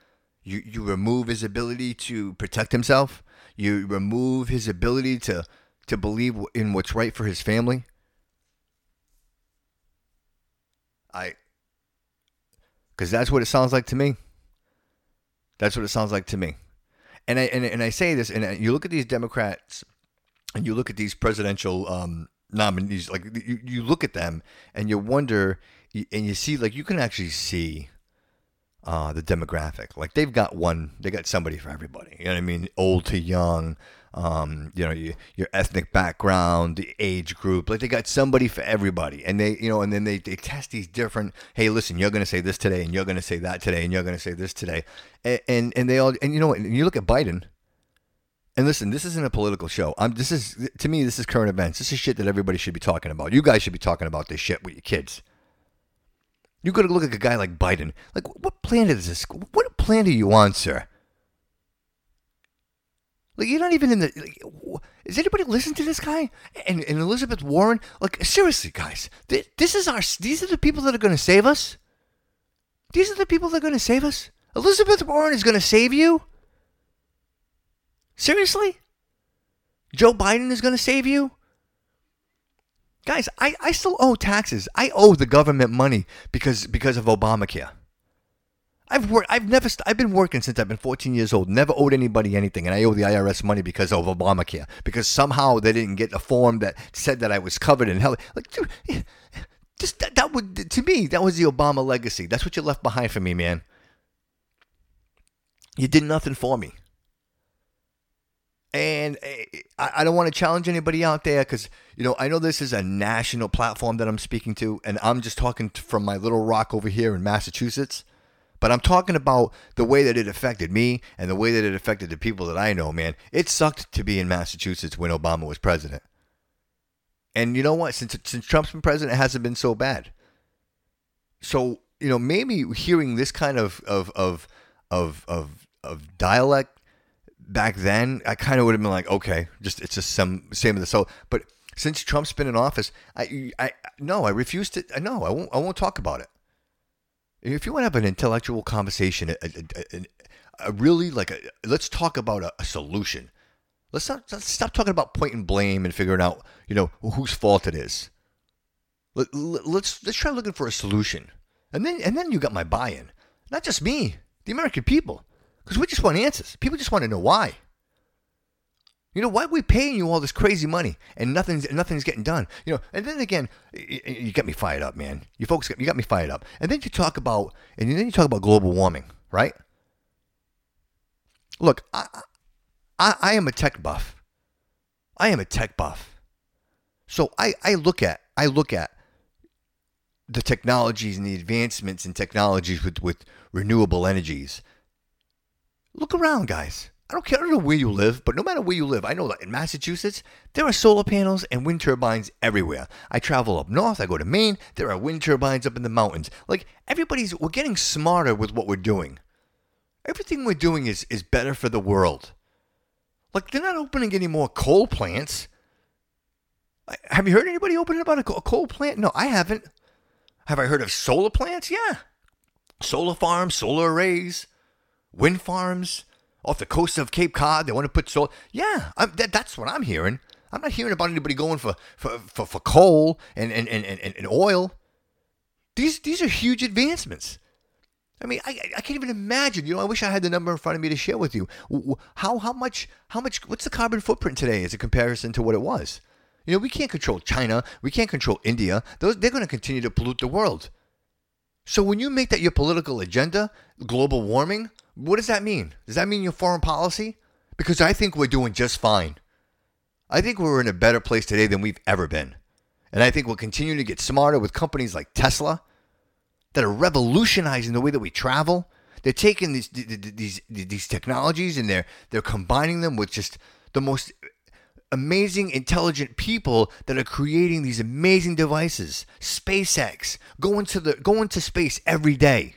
You you remove his ability to protect himself. You remove his ability to to believe in what's right for his family? I, because that's what it sounds like to me. That's what it sounds like to me. And I and, and I say this, and you look at these Democrats, and you look at these presidential um, nominees. Like you, you look at them, and you wonder, and you see, like you can actually see uh, the demographic. Like they've got one, they got somebody for everybody. You know what I mean? Old to young, um, you know, you, your ethnic background, the age group. Like they got somebody for everybody, and they, you know, and then they, they test these different. Hey, listen, you're going to say this today, and you're going to say that today, and you're going to say this today, and, and and they all, and you know, and you look at Biden. And listen, this isn't a political show. I'm, this is to me, this is current events. This is shit that everybody should be talking about. You guys should be talking about this shit with your kids. You got to look at a guy like Biden. Like, what planet is this? What planet are you on, sir? Like, you're not even in the. Like, is anybody listening to this guy? And, and Elizabeth Warren? Like, seriously, guys, th- this is our. These are the people that are going to save us. These are the people that are going to save us. Elizabeth Warren is going to save you. Seriously? Joe Biden is going to save you? Guys, I, I still owe taxes. I owe the government money because because of Obamacare. I've worked. I've never. St- I've been working since I've been 14 years old. Never owed anybody anything, and I owe the IRS money because of Obamacare. Because somehow they didn't get a form that said that I was covered in health. Like, dude, just that, that would to me that was the Obama legacy. That's what you left behind for me, man. You did nothing for me. And eh, I don't want to challenge anybody out there because, you know, I know this is a national platform that I'm speaking to, and I'm just talking from my little rock over here in Massachusetts. But I'm talking about the way that it affected me and the way that it affected the people that I know, man. It sucked to be in Massachusetts when Obama was president. And you know what? Since, since Trump's been president, it hasn't been so bad. So, you know, maybe hearing this kind of, of, of, of, of, of dialect back then, I kind of would have been like, okay, just it's just some same of the so. But since Trump's been in office, I, I no, I refuse to. No, I won't. I won't talk about it. If you want to have an intellectual conversation, a, a, a, a really like a, let's talk about a, solution. Let's not let's stop talking about pointing blame and figuring out you know whose fault it is. Let, let, let's let's try looking for a solution, and then and then you got my buy-in, not just me, the American people, because we just want answers. People just want to know why. You know, why are we paying you all this crazy money and nothing's nothing's getting done? You know, and then again, you, you get me fired up, man. You folks, got, you got me fired up. And then you talk about, and then you talk about global warming, right? Look, I, I, I am a tech buff. I am a tech buff. So I, I look at, I look at the technologies and the advancements in technologies with, with renewable energies. Look around, guys. I don't care I don't know where you live, but no matter where you live, I know that in Massachusetts, there are solar panels and wind turbines everywhere. I travel up north, I go to Maine, there are wind turbines up in the mountains. Like everybody's we're getting smarter with what we're doing. Everything we're doing is is better for the world. Like they're not opening any more coal plants. Have you heard anybody opening about a coal plant? No, I haven't. Have I heard of solar plants? Yeah. Solar farms, solar arrays, wind farms off the coast of Cape Cod. They want to put solar. Yeah, that, that's what I'm hearing. I'm not hearing about anybody going for for, for, for coal and, and, and, and, and oil. These these are huge advancements. I mean, I, I can't even imagine. You know, I wish I had the number in front of me to share with you. How how much how much what's the carbon footprint today as a comparison to what it was? You know, we can't control China. We can't control India. Those they're going to continue to pollute the world. So when you make that your political agenda, global warming, what does that mean? Does that mean your foreign policy? Because I think we're doing just fine. I think we're in a better place today than we've ever been. And I think we'll continue to get smarter with companies like Tesla that are revolutionizing the way that we travel. They're taking these these these technologies and they're they're combining them with just the most amazing, intelligent people that are creating these amazing devices. SpaceX going to the going to space every day.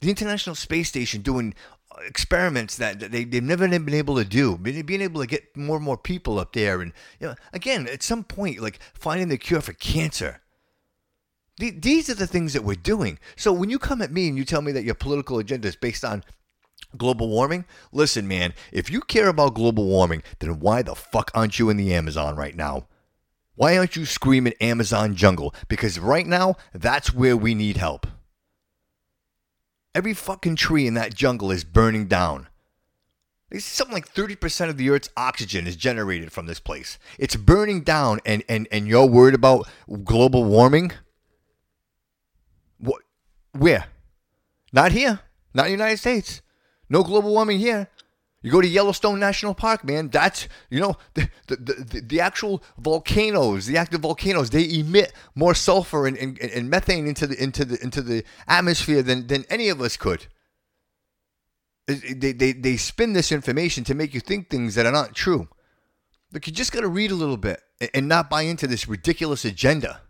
The International Space Station doing uh, experiments that they, they've never been able to do. Being being able to get more and more people up there, and you know, again, at some point, like finding the cure for cancer. These are the things that we're doing. So when you come at me and you tell me that your political agenda is based on global warming, listen, man, if you care about global warming, then why the fuck aren't you in the Amazon right now? Why aren't you screaming Amazon jungle? Because right now, that's where we need help. Every fucking tree in that jungle is burning down. Something like 30% of the Earth's oxygen is generated from this place. It's burning down, and, and, and you're worried about global warming? What? Where? Not here. Not in the United States. No global warming here. You go to Yellowstone National Park, man. That's you know the the, the, the actual volcanoes, the active volcanoes. They emit more sulfur and, and, and methane into the into the into the atmosphere than than any of us could. They, they, they spin this information to make you think things that are not true. Look, you just got to read a little bit and- and not buy into this ridiculous agenda,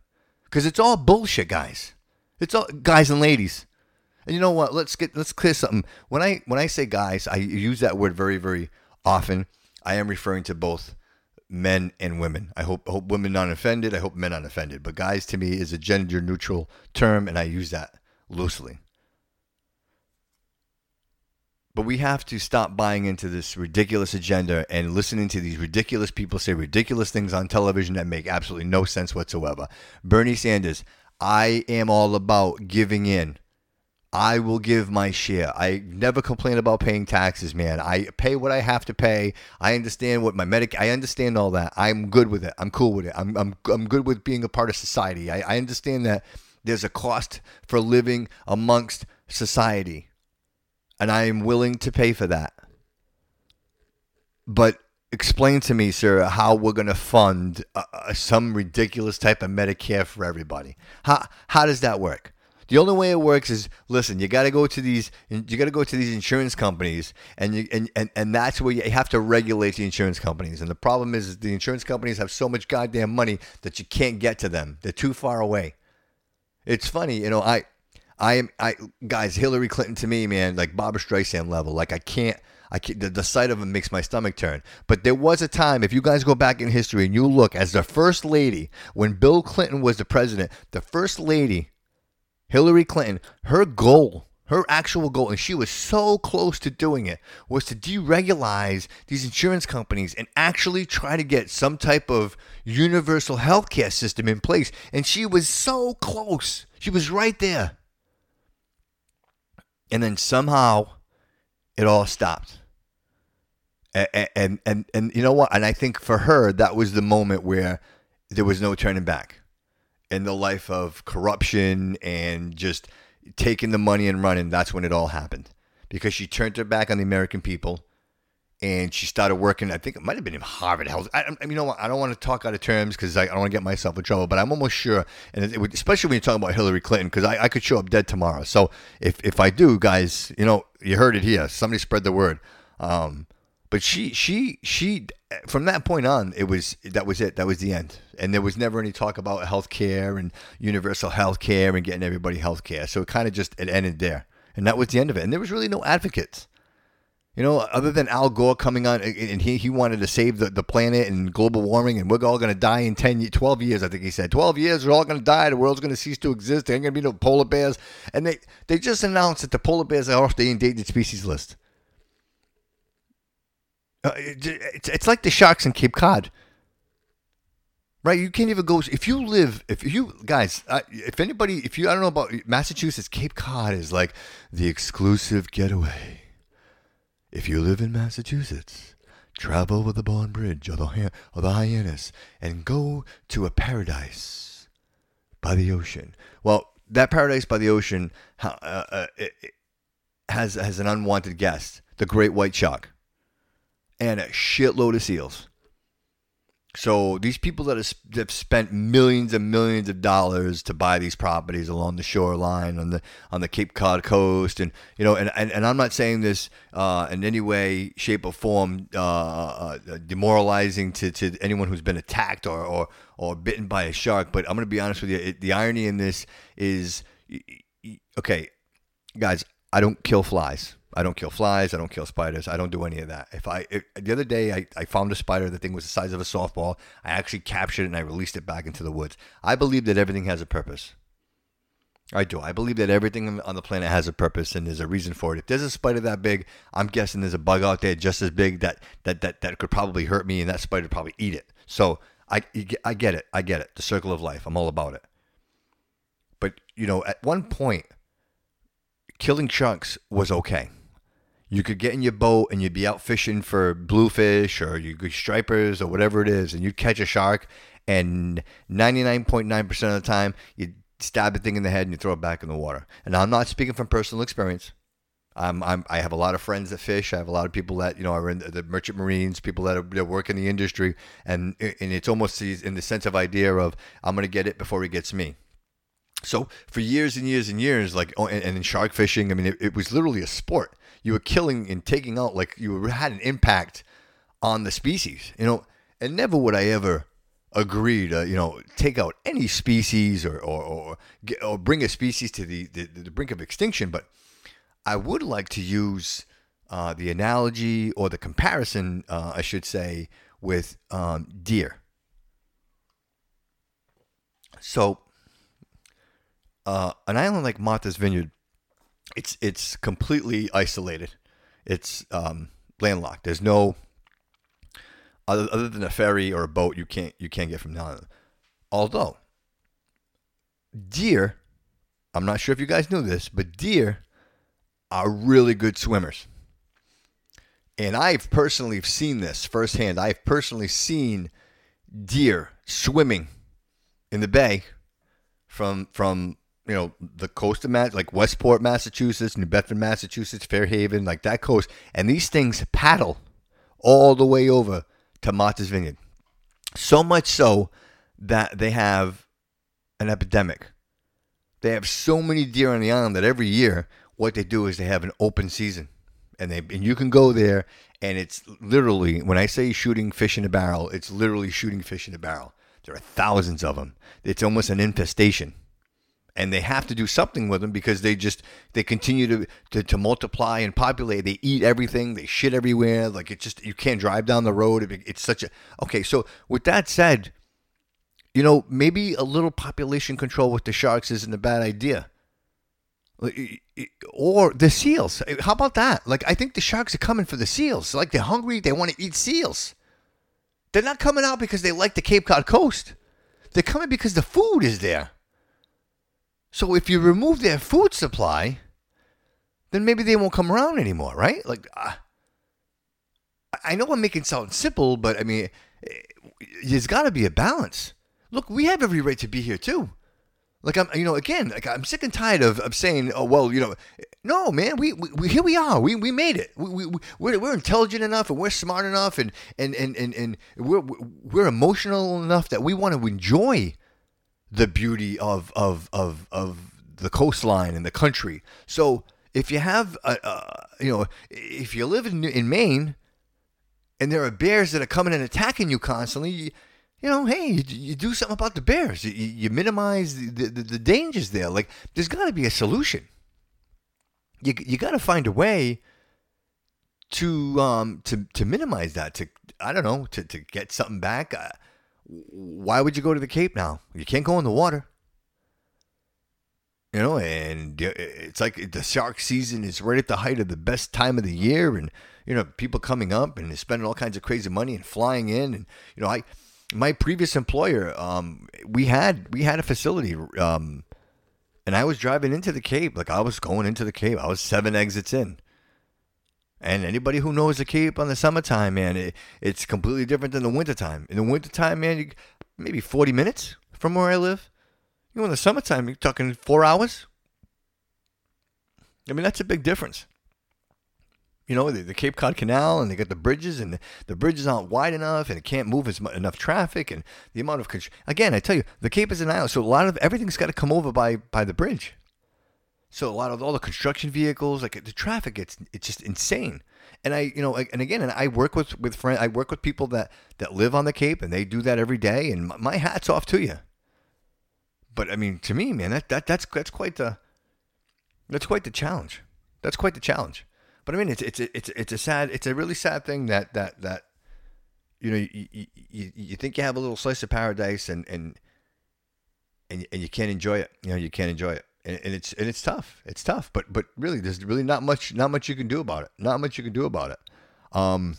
because it's all bullshit, guys. It's all guys and ladies. And you know what? Let's get let's clear something. When I when I say guys, I use that word very very often. I am referring to both men and women. I hope hope women not offended. I hope men not offended. But guys to me is a gender neutral term, and I use that loosely. But we have to stop buying into this ridiculous agenda and listening to these ridiculous people say ridiculous things on television that make absolutely no sense whatsoever. Bernie Sanders, I am all about giving in. I will give my share. I never complain about paying taxes, man. I pay what I have to pay. I understand what my medic. I understand all that. I'm good with it. I'm cool with it. I'm I'm I'm good with being a part of society. I, I understand that there's a cost for living amongst society, and I am willing to pay for that. But explain to me, sir, how we're going to fund uh, uh, some ridiculous type of Medicare for everybody. How how does that work? The only way it works is listen. You got to go to these. You got to go to these insurance companies, and you and, and and that's where you have to regulate the insurance companies. And the problem is, is the insurance companies have so much goddamn money that you can't get to them. They're too far away. It's funny, you know. I I am I guys, Hillary Clinton to me, man, like Barbra Streisand level. Like I can't I can't, the, the sight of him makes my stomach turn. But there was a time, if you guys go back in history and you look as the first lady, when Bill Clinton was the president, the first lady, Hillary Clinton, her goal, her actual goal, and she was so close to doing it, was to deregulize these insurance companies and actually try to get some type of universal healthcare system in place. And she was so close. She was right there. And then somehow it all stopped. And, and and and you know what? And I think for her, that was the moment where there was no turning back in the life of corruption and just taking the money and running. That's when it all happened because she turned her back on the American people and she started working. I think it might have been in Harvard Health. I, I, you know what? I don't want to talk out of terms because I, I, don't want to get myself in trouble. But I'm almost sure, and it, it, especially when you're talking about Hillary Clinton, because I, I, could show up dead tomorrow. So if if I do, guys, you know, you heard it here. Somebody spread the word. Um, but she she she from that point on, it was that was it. That was the end. And there was never any talk about health care and universal health care and getting everybody health care. So it kind of just it ended there. And that was the end of it. And there was really no advocates. You know, other than Al Gore coming on and he, he wanted to save the, the planet and global warming and we're all going to die in 10, 12 years, I think he said. 12 years, we're all going to die. The world's going to cease to exist. There ain't going to be no polar bears. And they, they just announced that the polar bears are off the endangered species list. Uh, it's, it's like the sharks in Cape Cod. Right, you can't even go. If you live, if you guys, uh, if anybody, if you, I don't know about Massachusetts, Cape Cod is like the exclusive getaway. If you live in Massachusetts, travel with the Bourne Bridge or the, or the Hyannis and go to a paradise by the ocean. Well, that paradise by the ocean uh, uh, has has an unwanted guest, the great white shark and a shitload of seals. So these people that have, spent millions and millions of dollars to buy these properties along the shoreline on the on the Cape Cod coast, and you know, and, and, and I'm not saying this uh, in any way, shape, or form uh, uh, demoralizing to, to anyone who's been attacked or, or or bitten by a shark. But I'm to be honest with you, it, the irony in this is, okay, guys, I don't kill flies. I don't kill flies. I don't kill spiders. I don't do any of that. If I if, the other day I, I found a spider, the thing was the size of a softball. I actually captured it and I released it back into the woods. I believe that everything has a purpose. I do. I believe that everything on the planet has a purpose and there's a reason for it. If there's a spider that big, I'm guessing there's a bug out there just as big that that that, that could probably hurt me and that spider probably eat it. So I I get it. I get it. The circle of life. I'm all about it. But you know, at one point, killing chunks was okay you could get in your boat and you'd be out fishing for bluefish or you could stripers or whatever it is, and you'd catch a shark, and 99.9% of the time you'd stab the thing in the head and you throw it back in the water. And I'm not speaking from personal experience. I'm, I'm, I have a lot of friends that fish. I have a lot of people that you know are in the, the merchant marines, people that, are, that work in the industry, and and it's almost in the sense of idea of I'm going to get it before he gets me. So for years and years and years, like oh, and, and in shark fishing, I mean, it, it was literally a sport you were killing and taking out like you had an impact on the species you know? And never would i ever agree to you know take out any species or or, or, or bring a species to the, the, the brink of extinction but i would like to use uh, the analogy or the comparison uh, i should say with um, deer. So uh, an island like martha's vineyard it's it's completely isolated. It's um, landlocked. There's no other, other than a ferry or a boat. You can't you can't get from now. Although deer, I'm not sure if you guys knew this, but deer are really good swimmers. And I've personally seen this firsthand. I've personally seen deer swimming in the bay from from you know the coast of Mass, like Westport, Massachusetts, New Bedford, Massachusetts, Fairhaven, like that coast, and these things paddle all the way over to Martha's Vineyard. So much so that they have an epidemic. They have so many deer on the island that every year what they do is they have an open season, and they and you can go there, and it's literally when I say shooting fish in a barrel, it's literally shooting fish in a barrel. There are thousands of them. It's almost an infestation and they have to do something with them because they just they continue to, to to multiply and populate. They eat everything, they shit everywhere. Like it just you can't drive down the road. It's such a okay. So with that said, you know maybe a little population control with the sharks isn't a bad idea. Or the seals. How about that? Like I think the sharks are coming for the seals. Like they're hungry, they want to eat seals. They're not coming out because they like the Cape Cod coast. They're coming because the food is there. So if you remove their food supply, then maybe they won't come around anymore, right? Like, uh, I know I'm making it sound simple, but I mean, eh, there's got to be a balance. Look, we have every right to be here too. Like I'm, you know, again, like I'm sick and tired of, of saying, oh well, you know, no, man, we, we, we here we are, we, we made it. We, we we're, we're intelligent enough and we're smart enough and and and and, and we're we're emotional enough that we want to enjoy the beauty of of of of the coastline and the country. So if you have, a, a, you know, if you live in in Maine and there are bears that are coming and attacking you constantly, you, you know, hey, you, you do something about the bears. You, you minimize the, the, the dangers there. Like, there's got to be a solution. You, you got to find a way to um to to minimize that. To I don't know to to get something back. Uh, why would you go to the Cape now? You can't go in the water. You know, and it's like the shark season is right at the height of the best time of the year, and you know people coming up and spending all kinds of crazy money and flying in, and you know I, my previous employer, um, we had we had a facility, um, and I was driving into the Cape, like I was going into the Cape, I was seven exits in, and anybody who knows the Cape on the summertime, man, it, it's completely different than the wintertime. In the wintertime, man, you, maybe forty minutes from where I live. You know, in the summertime, you're talking four hours. I mean, that's a big difference. You know, the, the Cape Cod Canal, and they got the bridges, and the, the bridges aren't wide enough, and it can't move as mu- enough traffic, and the amount of again, I tell you, the Cape is an island, so a lot of everything's got to come over by by the bridge. So a lot of all the construction vehicles, like the traffic, it's it's just insane. And I, you know, and again, and I work with with friends, I work with people that that live on the Cape, and they do that every day, and my, my hats off to you. But I mean, to me, man, that, that that's that's quite the that's quite the challenge. That's quite the challenge. But I mean, it's it's it's it's a sad, it's a really sad thing that that that you know you you, you, you think you have a little slice of paradise and and and and you can't enjoy it. You know, you can't enjoy it, and, and it's and it's tough. It's tough. But but really, there's really not much not much you can do about it. Not much you can do about it. Um,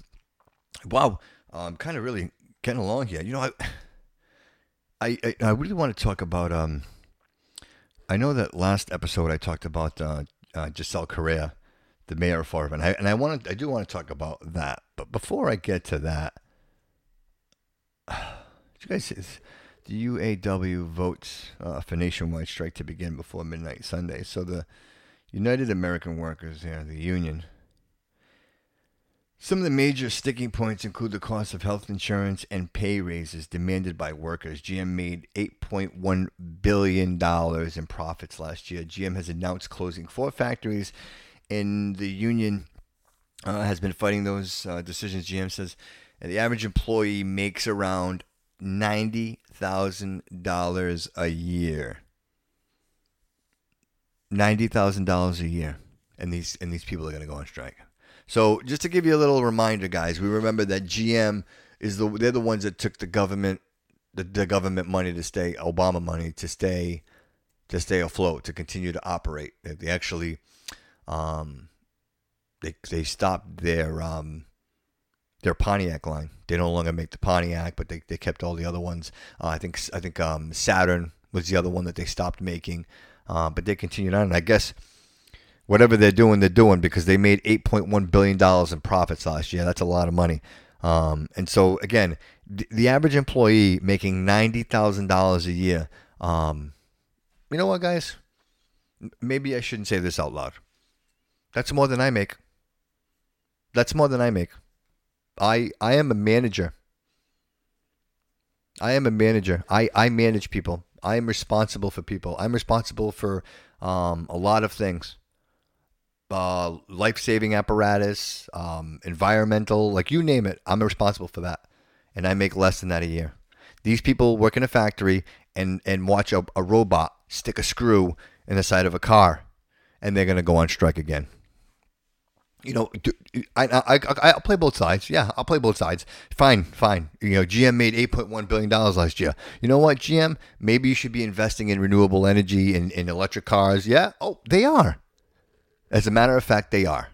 wow, I'm kind of really getting along here. You know, I. I, I, really want to talk about. Um, I know that last episode I talked about uh, uh, Jasiel Correia, the mayor of Fall River, and I and I I do want to talk about that. But before I get to that, you guys, the UAW votes uh, for nationwide strike to begin before midnight Sunday. So the United American Workers, yeah, the union. Some of the major sticking points include the cost of health insurance and pay raises demanded by workers. GM made $8.1 billion in profits last year. GM has announced closing four factories, and the union uh, has been fighting those uh, decisions. GM says the average employee makes around $90,000 a year. $90,000 a year. And these, and these people are going to go on strike. So just to give you a little reminder, guys, we remember that GM is the they're the ones that took the government the, the government money to stay Obama money to stay to stay afloat to continue to operate. They, they actually um, they they stopped their um, their Pontiac line. They no longer make the Pontiac, but they, they kept all the other ones. Uh, I think I think um, Saturn was the other one that they stopped making, uh, but they continued on. And I guess whatever they're doing, they're doing because they made $8.1 billion in profits last year. That's a lot of money. Um, and so, again, the, the average employee making $90,000 a year. Um, you know what, guys? Maybe I shouldn't say this out loud. That's more than I make. That's more than I make. I, I am a manager. I am a manager. I, I manage people. I am responsible for people. I'm responsible for um, a lot of things uh, life saving apparatus, um, environmental, like you name it, I'm responsible for that. And I make less than that a year. These people work in a factory and, and watch a, a robot stick a screw in the side of a car, and they're going to go on strike again. You know, I, I, I, I'll play both sides. Yeah, I'll play both sides. Fine, fine. You know, GM made $8.1 billion last year. You know what, GM? Maybe you should be investing in renewable energy and in electric cars. Yeah? Oh, they are. As a matter of fact, they are.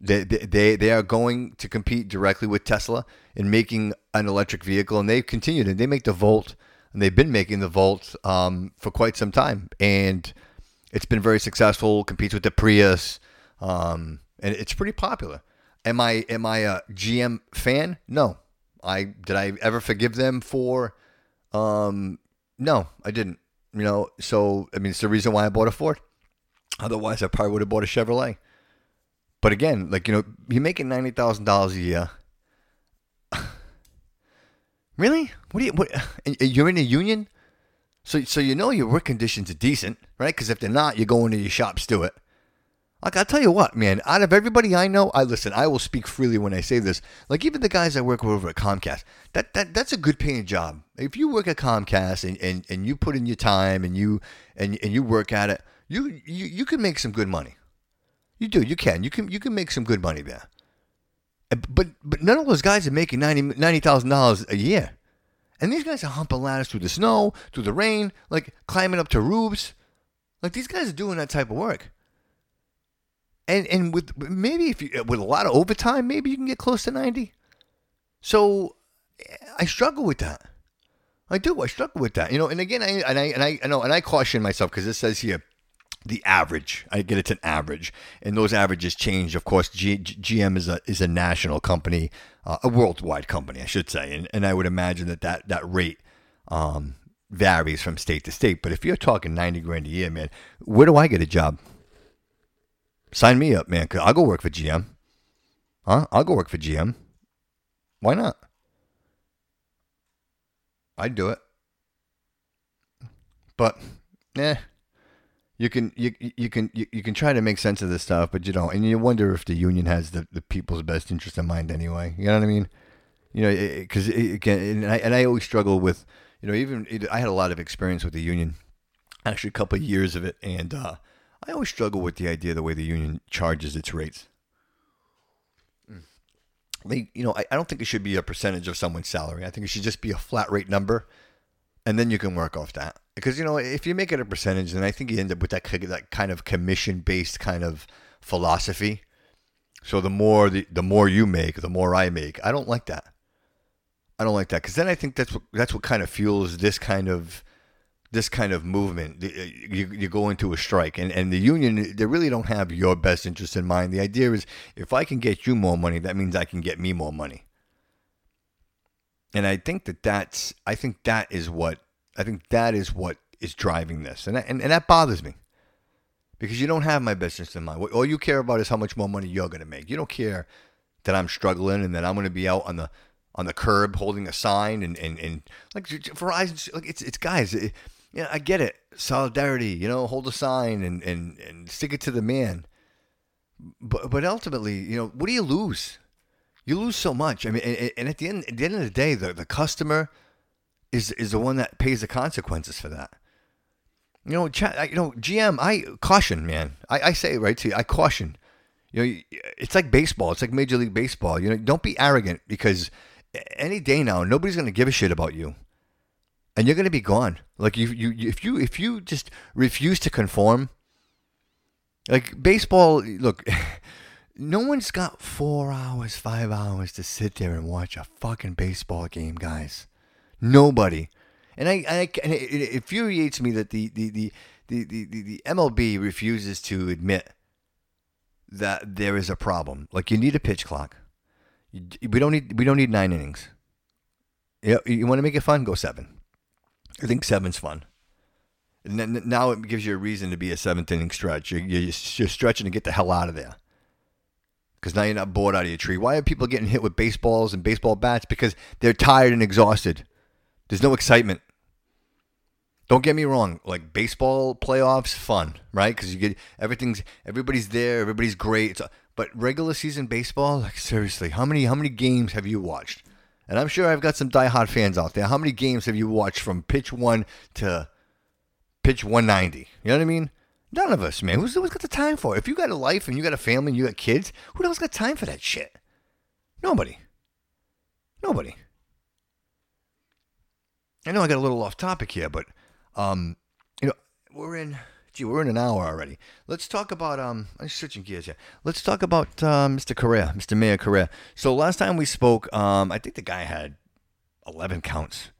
They, they, they, they are going to compete directly with Tesla in making an electric vehicle, and they've continued. And they make the Volt, and they've been making the Volt um, for quite some time. And it's been very successful, competes with the Prius, um, and it's pretty popular. Am I am I a GM fan? No. I did I ever forgive them for um no, I didn't. You know, so I mean it's the reason why I bought a Ford. Otherwise I probably would have bought a Chevrolet. But again, like you know, you're making ninety thousand dollars a year. really? What do you? What? You're in a union, so so you know your work conditions are decent, right? Because if they're not, you go into your shops do it. Like I'll tell you what, man. Out of everybody I know, I listen. I will speak freely when I say this. Like even the guys I work with over at Comcast, that that that's a good paying job. If you work at Comcast and, and, and you put in your time and you and, and you work at it, you, you you can make some good money. You do. You can. You can. You can make some good money there. But but none of those guys are making ninety ninety thousand dollars a year, and these guys are humping ladders through the snow, through the rain, like climbing up to roofs. Like these guys are doing that type of work. And and with maybe if you with a lot of overtime, maybe you can get close to ninety. So I struggle with that. I do. I struggle with that. You know. And again, I and I and I, I know and I caution myself because it says here the average. I get it's an average, and those averages change. Of course, G- GM is a is a national company, uh, a worldwide company, I should say, and and I would imagine that that that rate um, varies from state to state. But if you're talking ninety grand a year, man, where do I get a job? Sign me up, man. I'll go work for GM. Huh? I'll go work for GM. Why not? I'd do it. But, eh, you can you you can you, you can try to make sense of this stuff, but you don't, and you wonder if the union has the, the people's best interest in mind anyway. You know what I mean? You know, because again, and I, and I always struggle with, you know, even I had a lot of experience with the union, actually a couple of years of it, and uh, I always struggle with the idea of the way the union charges its rates. Mm. They, you know, I, I don't think it should be a percentage of someone's salary. I think it should just be a flat rate number, and then you can work off that. Because you know, if you make it a percentage, then I think you end up with that that kind of commission based kind of philosophy. So the more the, the more you make, the more I make. I don't like that. I don't like that because then I think that's what that's what kind of fuels this kind of this kind of movement. Uh, You, you go into a strike, and, and the union they really don't have your best interest in mind. The idea is if I can get you more money, that means I can get me more money. And I think that that's I think that is what I think that is what is driving this, and and, and that bothers me because you don't have my best interest in mind. All you care about is how much more money you're going to make. You don't care that I'm struggling and that I'm going to be out on the on the curb holding a sign and and, and like Verizon. Like it's it's guys. It, yeah, I get it. Solidarity. You know, hold a sign and and and stick it to the man. But but ultimately, you know, what do you lose? You lose so much. I mean, and, and at the end at the end of the day, the the customer is is the one that pays the consequences for that. You know, cha- I- you know, GM. I caution, man. I, I say it right to you. I caution. You know, it's like baseball. It's like Major League Baseball. You know, don't be arrogant because any day now, nobody's going to give a shit about you, and you're going to be gone. Like you, you, if you, if you just refuse to conform, like baseball. Look, no one's got four hours, five hours to sit there and watch a fucking baseball game, guys. Nobody. And I, I and it, it infuriates me that the the, the, the, the, the MLB refuses to admit that there is a problem. Like you need a pitch clock. You, we don't need we don't need nine innings. You, you want to make it fun? Go seven. I think seven's fun. Now it gives you a reason to be a seventh inning stretch. You're, you're, you're stretching to get the hell out of there. Because now you're not bored out of your tree. Why are people getting hit with baseballs and baseball bats? Because they're tired and exhausted. There's no excitement. Don't get me wrong. Like baseball playoffs, fun, right? Because you get everything's everybody's there, everybody's great. It's, but regular season baseball, like seriously, how many how many games have you watched? And I'm sure I've got some diehard fans out there. How many games have you watched from pitch one to pitch 190. You know what I mean? None of us, man. Who's, who's got the time for it? If you got a life and you got a family and you got kids, who the hell's got time for that shit? Nobody. Nobody. I know I got a little off topic here, but um, you know, we're in gee, we're in an hour already. Let's talk about um I'm switching gears here. Let's talk about uh, Mr. Correia, Mr. Mayor Correia. So last time we spoke, um, I think the guy had eleven counts.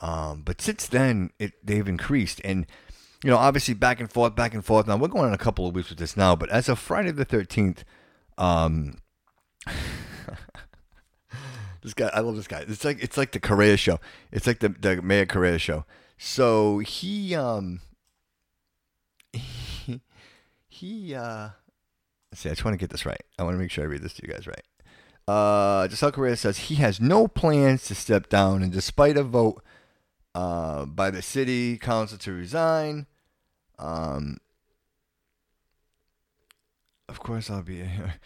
Um, but since then it they've increased and you know, obviously back and forth, back and forth. Now we're going on a couple of weeks with this now, but as of Friday the thirteenth, um This guy, I love this guy. It's like it's like the Correia show. It's like the the Mayor Correia show. So he um he uh see, I just want to get this right. I want to make sure I read this to you guys right. Uh Jasiel Correia says he has no plans to step down and despite a vote uh by the city council to resign, um of course I'll be here.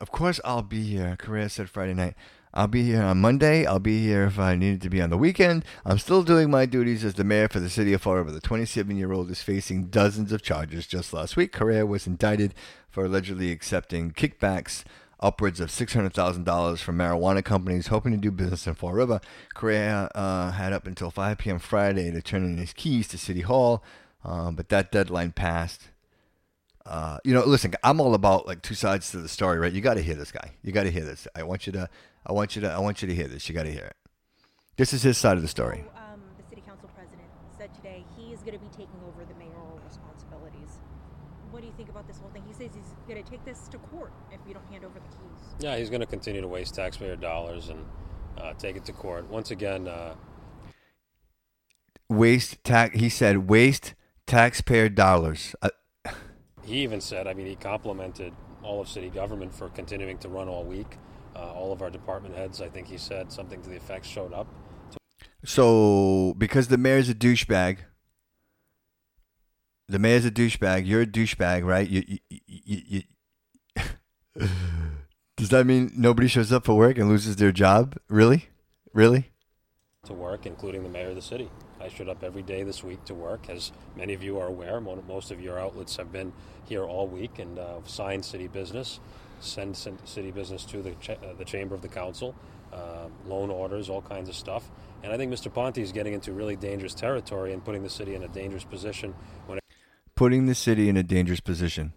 Of course I'll be here. Correia said Friday night. I'll be here on Monday. I'll be here if I needed to be on the weekend. I'm still doing my duties as the mayor for the city of Fall River. The 27 year old is facing dozens of charges. Just last week, Correia was indicted for allegedly accepting kickbacks upwards of $600,000 from marijuana companies hoping to do business in Fall River. Correia uh, had up until 5 p.m. Friday to turn in his keys to City Hall, uh, but that deadline passed. Uh, you know, listen, I'm all about like two sides to the story, right? You got to hear this guy. You got to hear this. I want you to, I want you to, I want you to hear this. You got to hear it. This is his side of the story. Um, the city council president said today he is going to be taking over the mayoral responsibilities. What do you think about this whole thing? He says he's going to take this to court if you don't hand over the keys. Yeah, he's going to continue to waste taxpayer dollars and uh, take it to court. Once again, uh, Waste tax. He said waste taxpayer dollars. Uh, he even said, I mean, he complimented all of city government for continuing to run all week. Uh, all of our department heads, I think he said something to the effect, showed up. so because the mayor's a douchebag, the mayor's a douchebag. You're a douchebag, right? You, you, you, you Does that mean nobody shows up for work and loses their job? Really? Really? to work, including the mayor of the city. I showed up every day this week to work. As many of you are aware, most of your outlets have been here all week and uh, signed city business, send city business to the, ch- uh, the chamber of the council, uh, loan orders, all kinds of stuff. And I think Mr. Ponte is getting into really dangerous territory and putting the city in a dangerous position when it Putting the city in a dangerous position.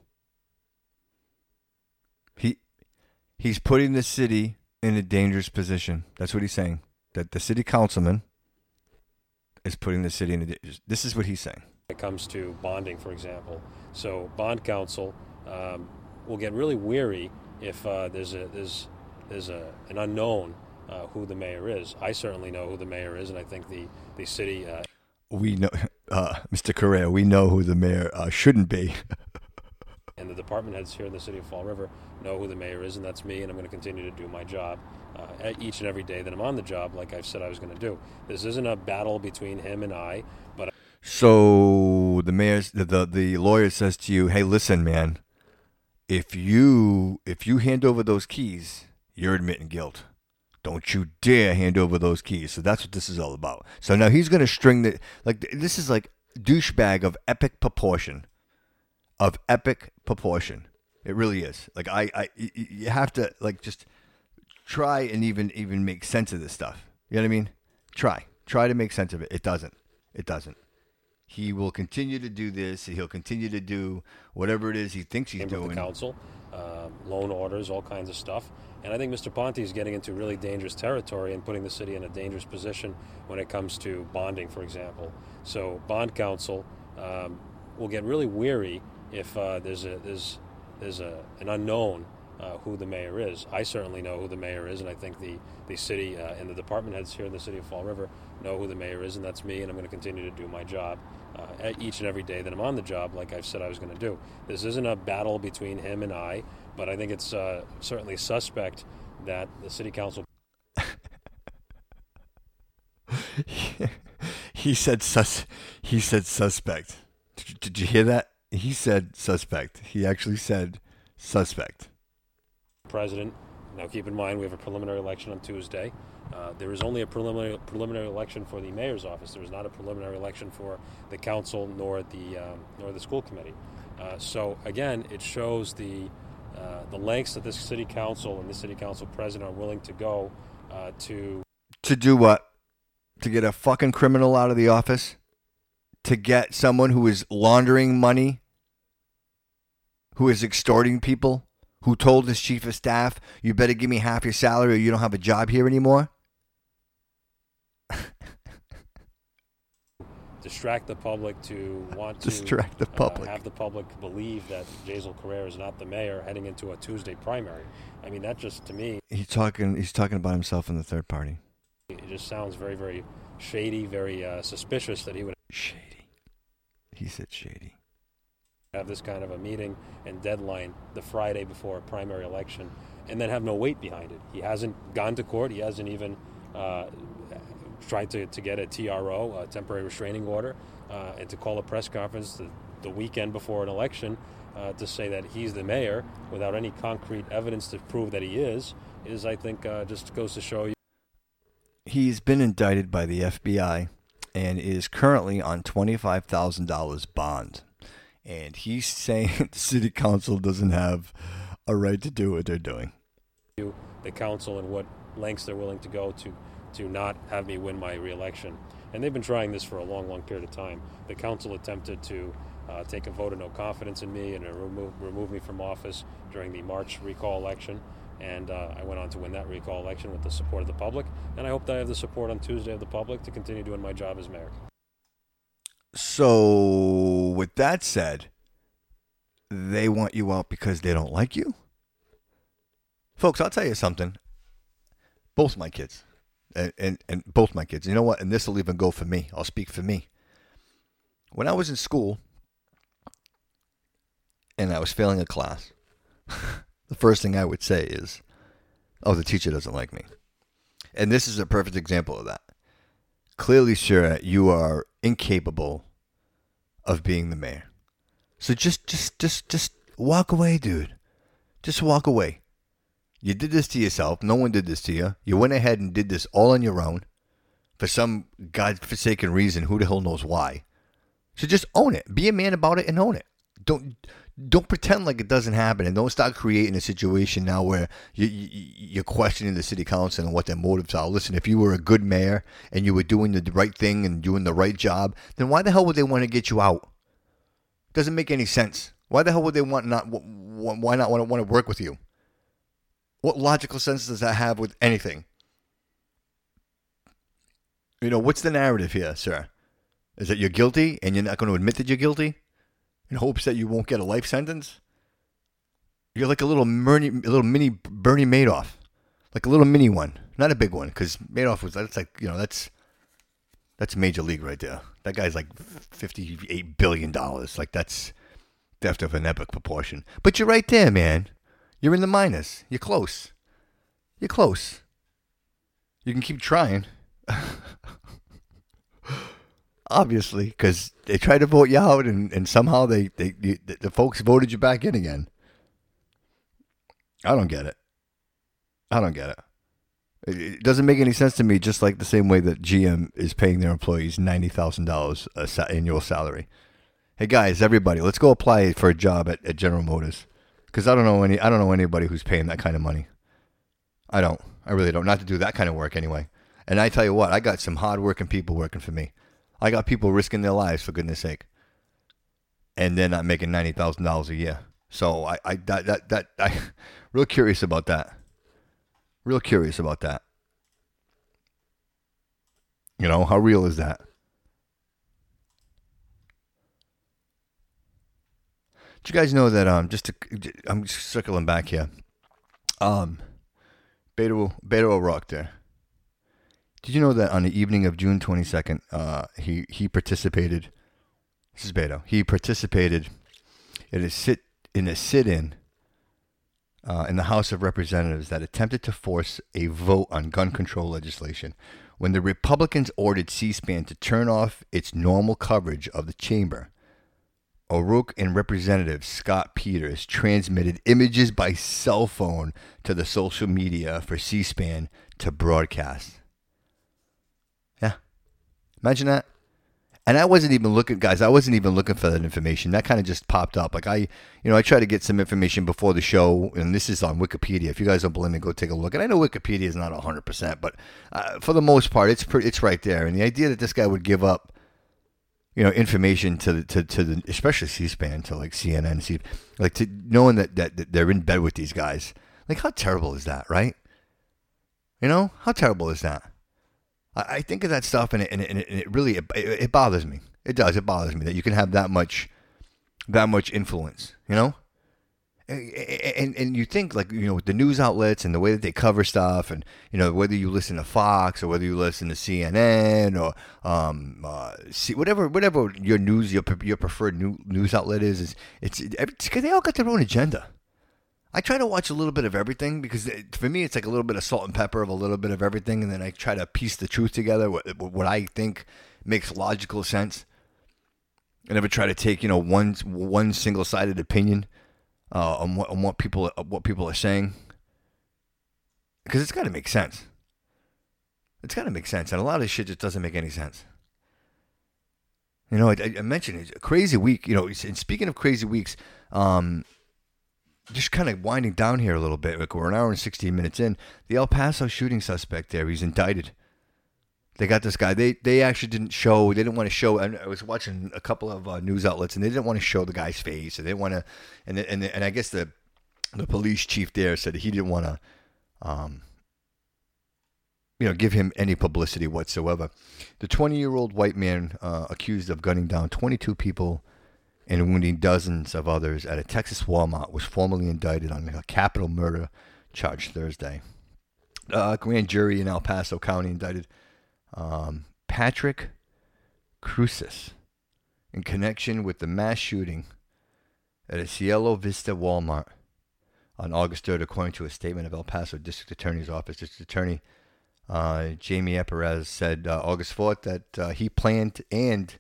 He he's putting the city in a dangerous position. That's what he's saying. That the city councilman is putting the city in a. This is what he's saying. it comes to bonding, for example. So bond counsel. um, will get really weary if uh, there's a there's there's a, an unknown uh, who the mayor is. I certainly know who the mayor is, and I think the the city uh, We know, uh, Mr. Correia. We know who the mayor uh, shouldn't be. and the department heads here in the city of Fall River know who the mayor is, and that's me. And I'm going to continue to do my job uh, each and every day that I'm on the job, like I've said I was going to do. This isn't a battle between him and I, but So the mayor's the, the the lawyer says to you, "Hey, listen, man. If you if you hand over those keys, you're admitting guilt. Don't you dare hand over those keys." So that's what this is all about. So now he's gonna string the like this is like douchebag of epic proportion, of epic proportion. It really is. Like I, I, you have to like just try and even even make sense of this stuff. You know what I mean? Try try to make sense of it. It doesn't. It doesn't. He will continue to do this. He'll continue to do whatever it is he thinks he's of the doing. council, um, loan orders, all kinds of stuff. And I think Mr. Ponte is getting into really dangerous territory and putting the city in a dangerous position when it comes to bonding, for example. So bond counsel um, will get really weary if uh, there's a there's there's a, an unknown uh, who the mayor is. I certainly know who the mayor is, and I think the the city uh, and the department heads here in the city of Fall River know who the mayor is, and that's me. And I'm going to continue to do my job uh, each and every day that I'm on the job, like I've said I was going to do. This isn't a battle between him and I, but I think it's uh, certainly suspect that the city council he said sus. He said suspect. Did did you hear that? He said suspect. He actually said suspect. president Now, keep in mind we have a preliminary election on Tuesday. Uh, there is only a preliminary preliminary election for the mayor's office. There is not a preliminary election for the council nor the um, nor the school committee. Uh, so again, it shows the uh, the lengths that this city council and the city council president are willing to go uh, to To do what? To get a fucking criminal out of the office? To get someone who is laundering money? Who is extorting people? Who told his chief of staff, you better give me half your salary or you don't have a job here anymore? Distract the public to want to Distract the uh, public. have the public believe that Jasiel Correia is not the mayor heading into a Tuesday primary. I mean, that just to me, He's talking he's talking about himself in the third party. it just sounds very, very shady, very uh, suspicious that he would Shady. He said shady. have this kind of a meeting and deadline the Friday before a primary election, and then have no weight behind it. He hasn't gone to court. He hasn't even uh, tried to, to get a TRO, a temporary restraining order, uh, and to call a press conference the, the weekend before an election uh, to say that he's the mayor without any concrete evidence to prove that he is, is I think uh, just goes to show you. He's been indicted by the FBI and is currently on $25,000 bond. And he's saying the city council doesn't have a right to do what they're doing. the council and what lengths they're willing to go to to not have me win my reelection. And they've been trying this for a long, long period of time. The council attempted to uh, take a vote of no confidence in me and remove, remove me from office during the March recall election. And uh, I went on to win that recall election with the support of the public. And I hope that I have the support on Tuesday of the public to continue doing my job as mayor. So, with that said, they want you out because they don't like you? Folks, I'll tell you something. Both my kids, and, and, and both my kids, you know what? And this will even go for me. I'll speak for me. When I was in school and I was failing a class, the first thing I would say is, oh, the teacher doesn't like me. And this is a perfect example of that. Clearly, sure, you are incapable of being the mayor. So just, just, just, just walk away, dude. Just walk away. You did this to yourself. No one did this to you. You went ahead and did this all on your own for some godforsaken reason. Who the hell knows why? So just own it. Be a man about it and own it. Don't don't pretend like it doesn't happen, and don't start creating a situation now where you, you, you're questioning the city council and what their motives are. Listen, if you were a good mayor and you were doing the right thing and doing the right job, then why the hell would they want to get you out? Doesn't make any sense. Why the hell would they want not? Why not want to want to work with you? What logical sense does that have with anything? You know, what's the narrative here, sir? Is that you're guilty and you're not going to admit that you're guilty in hopes that you won't get a life sentence? You're like a little, Bernie, a little mini Bernie Madoff, like a little mini one, not a big one, because Madoff was that's like you know that's that's major league right there. That guy's like fifty-eight billion dollars. Like that's theft of an epic proportion. But you're right there, man. You're in the minus. You're close. You're close. You can keep trying. Obviously, because they tried to vote you out, and, and somehow they, they, the, the folks voted you back in again. I don't get it. I don't get it. It doesn't make any sense to me. Just like the same way that GM is paying their employees ninety thousand dollars annual salary. Hey guys, everybody, let's go apply for a job at, at General Motors. Because I don't know any, I don't know anybody who's paying that kind of money. I don't. I really don't. Not to do that kind of work anyway. And I tell you what, I got some hardworking people working for me. I got people risking their lives for goodness sake. And they're not making ninety thousand dollars a year. So I, I that that that I real curious about that. Real curious about that. You know, how real is that? Did you guys know that um just to I'm circling back here. Um Beto Beto O'Rourke there. Did you know that on the evening of June 22nd, uh, he he participated. This is Beto. He participated in a sit in a sit-in uh, in the House of Representatives that attempted to force a vote on gun control legislation. When the Republicans ordered C-SPAN to turn off its normal coverage of the chamber, O'Rourke and Representative Scott Peters transmitted images by cell phone to the social media for C SPAN to broadcast. Yeah. Imagine that. And I wasn't even looking, guys, I wasn't even looking for that information. That kind of just popped up. Like, I, you know, I try to get some information before the show, and this is on Wikipedia. If you guys don't believe me, go take a look. And I know Wikipedia is not 100%, but uh, for the most part, it's, pre- it's right there. And the idea that this guy would give up you know, information to the, to, to the, especially C-SPAN, to like CNN, see, like to knowing that, that, that they're in bed with these guys. Like, how terrible is that, right? You know, how terrible is that? I, I think of that stuff, and it, and it, and it, and it really, it, it bothers me. It does. It bothers me that you can have that much, that much influence. You know, and and you think like you know with the news outlets and the way that they cover stuff and you know whether you listen to Fox or whether you listen to CNN or um uh, whatever whatever your news your your preferred new, news outlet is is it's because they all got their own agenda. I try to watch a little bit of everything because it, for me it's like a little bit of salt and pepper of a little bit of everything and then I try to piece the truth together what, what I think makes logical sense. I never try to take you know one one single sided opinion uh, on what on what people what people are saying because it's got to make sense. It's got to make sense, and a lot of shit just doesn't make any sense. You know, I, I mentioned it's a crazy week. You know, and speaking of crazy weeks, um, just kind of winding down here a little bit. Like we're an hour and sixteen minutes in. The El Paso shooting suspect there, he's indicted. They got this guy. They they actually didn't show. They didn't want to show. I was watching a couple of uh, news outlets, and they didn't want to show the guy's face. And they want to, and and and I guess the the police chief there said he didn't want to, um, you know, give him any publicity whatsoever. The 20 year old white man uh, accused of gunning down 22 people and wounding dozens of others at a Texas Walmart was formally indicted on a capital murder charge Thursday. A grand jury in El Paso County indicted um, Patrick Crusius in connection with the mass shooting at a Cielo Vista Walmart on August 3rd, according to a statement of El Paso District Attorney's Office. District Attorney uh, Jamie Perez said uh, August 4th that uh, he planned and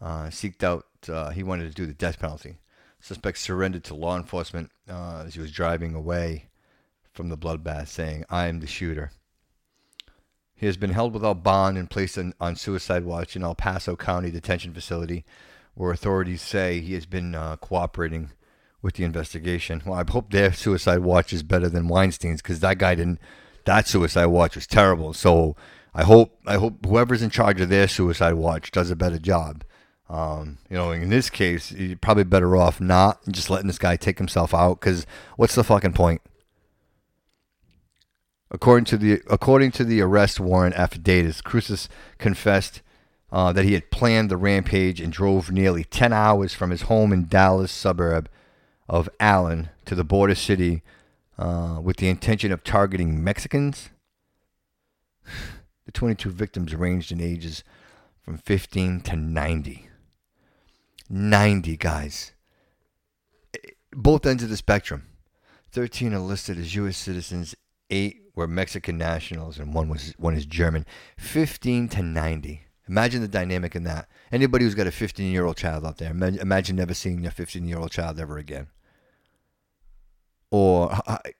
uh, seeked out, uh, he wanted to do the death penalty. Suspect surrendered to law enforcement uh, as he was driving away from the bloodbath, saying, I am the shooter. He has been held without bond and placed on, on suicide watch in El Paso County Detention Facility, where authorities say he has been uh, cooperating with the investigation. Well, I hope their suicide watch is better than Weinstein's because that guy didn't. That suicide watch was terrible. So I hope I hope whoever's in charge of their suicide watch does a better job. Um, you know, in this case, you're probably better off not just letting this guy take himself out because what's the fucking point? According to the according to the arrest warrant affidavit, Crusius confessed uh, that he had planned the rampage and drove nearly 10 hours from his home in Dallas suburb of Allen to the border city uh, with the intention of targeting Mexicans. The 22 victims ranged in ages from 15 to 90. 90 guys. Both ends of the spectrum. 13 are listed as U.S. citizens, 8 were Mexican nationals, and one was one is German. 15 to 90. Imagine the dynamic in that. Anybody who's got a 15 year old child out there, imagine never seeing their 15 year old child ever again. Or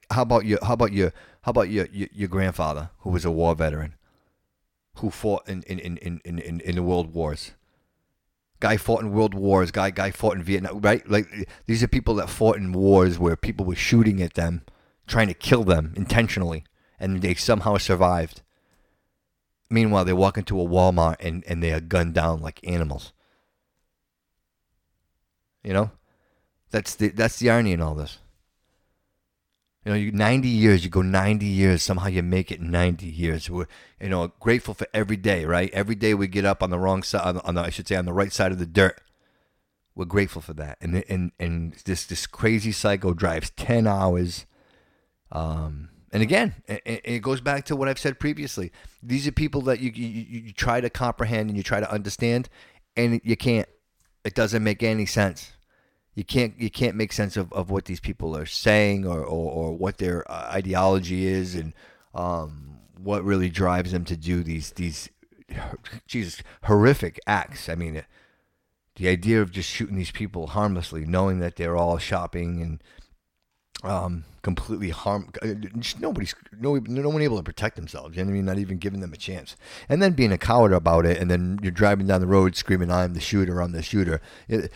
how about your how about your how about your, your, your grandfather who was a war veteran, who fought in in, in, in, in, in the world wars. Guy fought in world wars. Guy guy fought in Vietnam. Right, like these are people that fought in wars where people were shooting at them, trying to kill them intentionally, and they somehow survived. Meanwhile, they walk into a Walmart and, and they are gunned down like animals. You know, that's the that's the irony in all this. You know, you 90 years, you go 90 years, somehow you make it 90 years. We're, you know, grateful for every day, right? Every day we get up on the wrong side, on on the, I should say, on the right side of the dirt. We're grateful for that. And and and this this crazy psycho drives 10 hours. Um, and again, it, it goes back to what I've said previously. These are people that you, you you try to comprehend and you try to understand, and you can't. It doesn't make any sense you can't you can't make sense of, of what these people are saying or, or, or what their uh, ideology is and um, what really drives them to do these these Jesus horrific acts. I mean, the idea of just shooting these people harmlessly, knowing that they're all shopping and um, completely harm. uh, Nobody's no no one able to protect themselves. You know what I mean? Not even giving them a chance, and then being a coward about it, and then you're driving down the road screaming, "I'm the shooter! I'm the shooter!" It-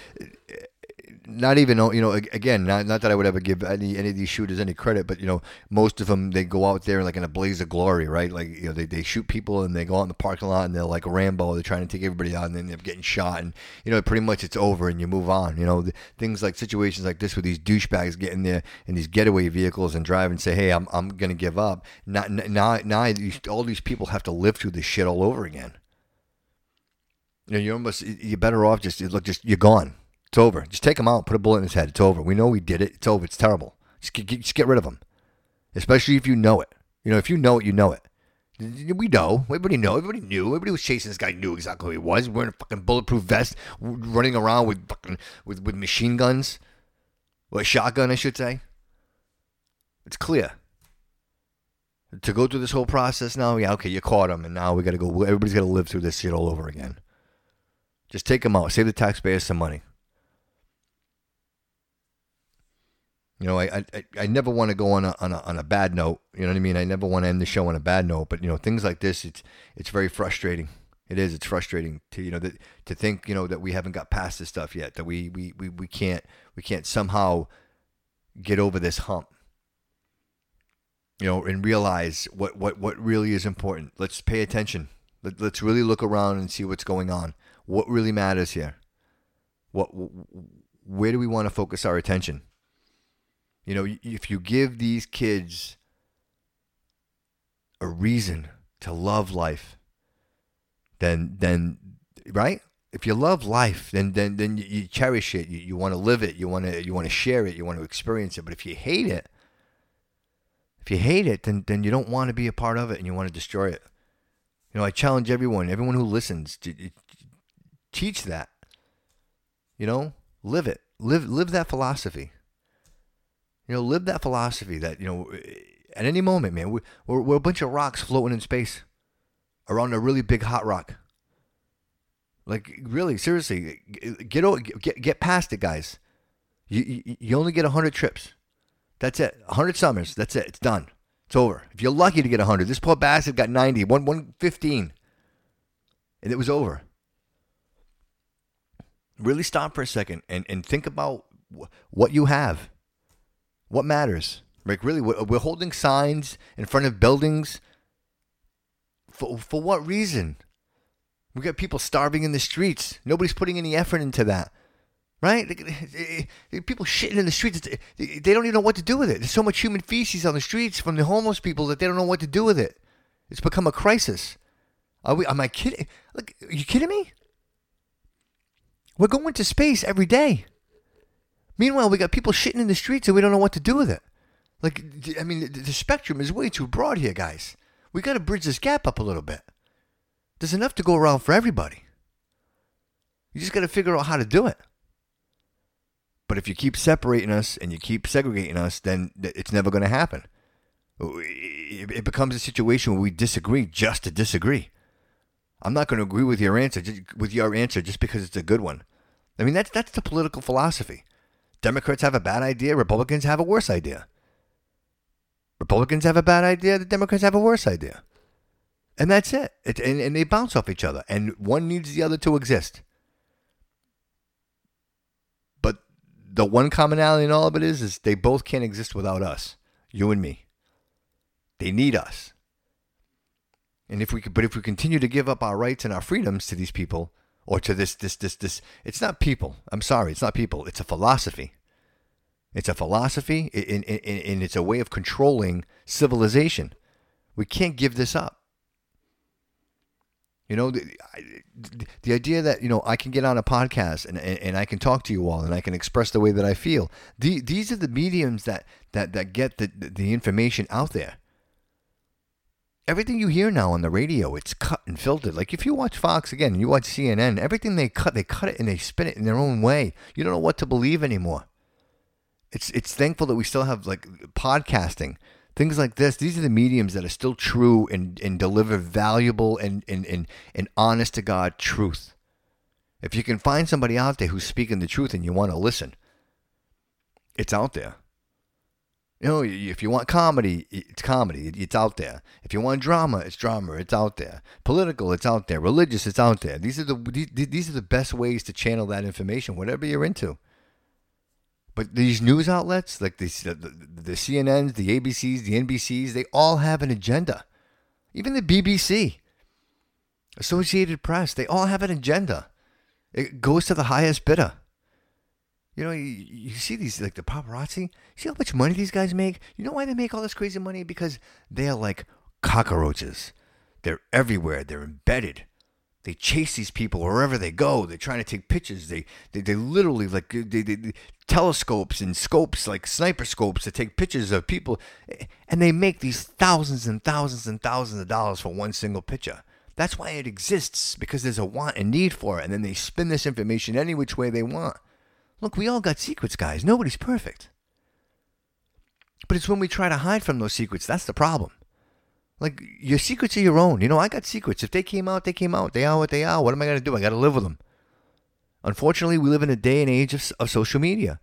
not even you know again not, not that I would ever give any any of these shooters any credit but you know most of them they go out there like in a blaze of glory right? Like you know they, they shoot people and they go out in the parking lot and they're like Rambo they're trying to take everybody out and then they're getting shot and you know pretty much it's over and you move on you know? Things like situations like this with these douchebags getting there in these getaway vehicles and drive and say hey I'm, I'm gonna give up. Not now now these, all these people have to live through this shit all over again. You know, you're almost you're better off just look just you're gone. It's over. Just take him out, put a bullet in his head. It's over. We know we did it. It's over. It's terrible. Just get, just get rid of him. Especially if you know it. You know, if you know it, you know it. We know. Everybody know. Everybody knew. Everybody was chasing this guy. Knew exactly who he was. Wearing a fucking bulletproof vest, running around with fucking with with machine guns, or a shotgun, I should say. It's clear. To go through this whole process now, yeah, okay, you caught him, and now we got to go. Everybody's got to live through this shit all over again. Just take him out. Save the taxpayers some money. You know, I I, I never want to go on a, on a on a bad note. You know what I mean? I never want to end the show on a bad note. But you know, things like this, it's it's very frustrating. It is. It's frustrating to you know that to think you know that we haven't got past this stuff yet. That we we we, we can't we can't somehow get over this hump. You know, and realize what what what really is important. Let's pay attention. Let, let's really look around and see what's going on. What really matters here? What where do we want to focus our attention? You know, if you give these kids a reason to love life, then then right? If you love life, then then then you, cherish it. You, you want to live it. You want to you want to share it. You want to experience it. But if you hate it, if you hate it, then then you don't want to be a part of it, and you want to destroy it. You know, I challenge everyone, everyone who listens, to, to teach that. You know, live it. Live live that philosophy. You know, live that philosophy that, you know, at any moment, man, we, we're, we're a bunch of rocks floating in space around a really big hot rock. Like, really, seriously, get, get, get past it, guys. You, you, you only get 100 trips. That's it. 100 summers. That's it. It's done. It's over. If you're lucky to get 100, this poor bastard got 90, one, 115, and it was over. Really stop for a second and, and think about wh- what you have. What matters? Like, really, we're holding signs in front of buildings. For, for what reason? We got people starving in the streets. Nobody's putting any effort into that. Right? Eh, eh, people shitting in the streets. Eh, they don't even know what to do with it. There's so much human feces on the streets from the homeless people that they don't know what to do with it. It's become a crisis. Are we? Am I kidding? Look, are you kidding me? We're going to space every day. Meanwhile, we got people shitting in the streets and we don't know what to do with it. Like, I mean, the, spectrum is way too broad here, guys. We got to bridge this gap up a little bit. There's enough to go around for everybody. You just got to figure out how to do it. But if you keep separating us and you keep segregating us, then it's never going to happen. Uh, it it becomes a situation where we disagree just to disagree. I'm not going to agree with your answer with your answer just because it's a good one. I mean, that's that's the political philosophy. Democrats have a bad idea. Republicans have a worse idea. Republicans have a bad idea. The Democrats have a worse idea. And that's it. it and, and they bounce off each other. And one needs the other to exist. But the one commonality in all of it is, is they both can't exist without us, you and me. They need us. And if we but if we continue to give up our rights and our freedoms to these people, or to this, this, this, this, it's not people. I'm sorry, it's not people. It's a philosophy. It's a philosophy, and, and, and it's a way of controlling civilization. We can't give this up. You know, the, the idea that, you know, I can get on a podcast and, and, and I can talk to you all and I can express the way that I feel. The, these are the mediums that, that, that get the, the information out there. Everything you hear now on the radio, it's cut and filtered. Like if you watch Fox again, you watch CNN, everything they cut, they cut it and they spin it in their own way. You don't know what to believe anymore. It's it's thankful that we still have like podcasting, things like this. These are the mediums that are still true and, and deliver valuable and, and, and, and honest to God truth. If you can find somebody out there who's speaking the truth and you want to listen, it's out there. You know, if you want comedy, it's comedy. It's out there. If you want drama, it's drama. It's out there. Political, it's out there. Religious, it's out there. These are the these, are the best ways to channel that information, whatever you're into. But these news outlets, like the, the, the CNNs, the ABCs, the NBCs, they all have an agenda. Even the BBC, Associated Press, they all have an agenda. It goes to the highest bidder. You know, you, you see these like the paparazzi. See how much money these guys make. You know why they make all this crazy money? Because they are like cockroaches. They're everywhere. They're embedded. They chase these people wherever they go. They're trying to take pictures. They they, they literally like they, they, they telescopes and scopes like sniper scopes to take pictures of people, and they make these thousands and thousands and thousands of dollars for one single picture. That's why it exists because there's a want and need for it, and then they spin this information any which way they want. Look, we all got secrets, guys. Nobody's perfect. But it's when we try to hide from those secrets that's the problem. Like, your secrets are your own. You know, I got secrets. If they came out, they came out. They are what they are. What am I going to do? I got to live with them. Unfortunately, we live in a day and age of, of social media.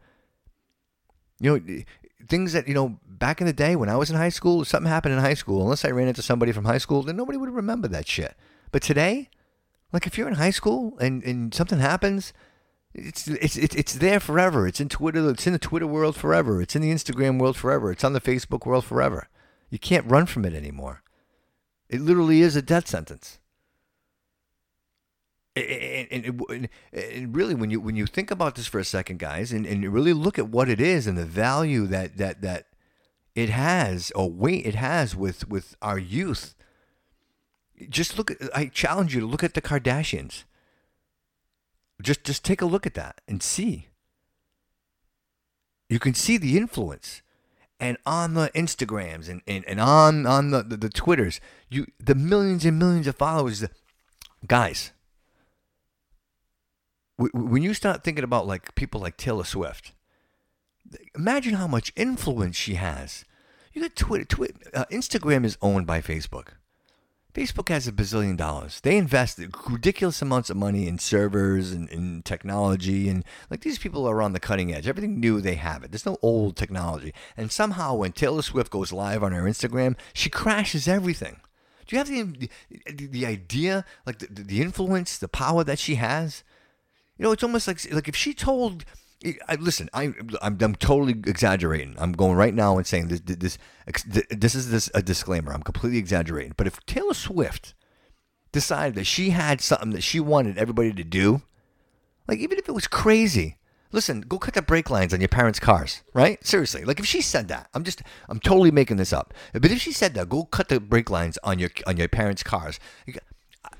You know, eh, things that, you know, back in the day when I was in high school, if something happened in high school, unless I ran into somebody from high school, then nobody would remember that shit. But today, like if you're in high school and, and something happens, it's, it's it's it's there forever. It's in Twitter. It's in the Twitter world forever. It's in the Instagram world forever. It's on the Facebook world forever. You can't run from it anymore. It literally is a death sentence. And, and, and, really, when you when you think about this for a second, guys, and, and really look at what it is and the value that that that it has or weight it has with with our youth, just look at. I challenge you to look at the Kardashians just just take a look at that and see. You can see the influence. And on the Instagrams and, and, and on, on the, the, the Twitters, you the millions and millions of followers, guys, when you start thinking about like people like Taylor Swift, imagine how much influence she has. You got Twitter, Twitter uh, Instagram is owned by Facebook. Facebook has a bazillion dollars. They invest ridiculous amounts of money in servers and in technology. And like these people are on the cutting edge. Everything new, they have it. There's no old technology. And somehow, when Taylor Swift goes live on her Instagram, she crashes everything. Do you have the, the, the idea, like the, the influence, the power that she has? You know, it's almost like like if she told I, listen, I, I'm, I'm totally exaggerating. I'm going right now and saying this, this, this is this a disclaimer. I'm completely exaggerating. But if Taylor Swift decided that she had something that she wanted everybody to do, like even if it was crazy, listen, go cut the brake lines on your parents' cars, right? Seriously, like if she said that, I'm just, I'm totally making this up. But if she said that, go cut the brake lines on your on your parents' cars.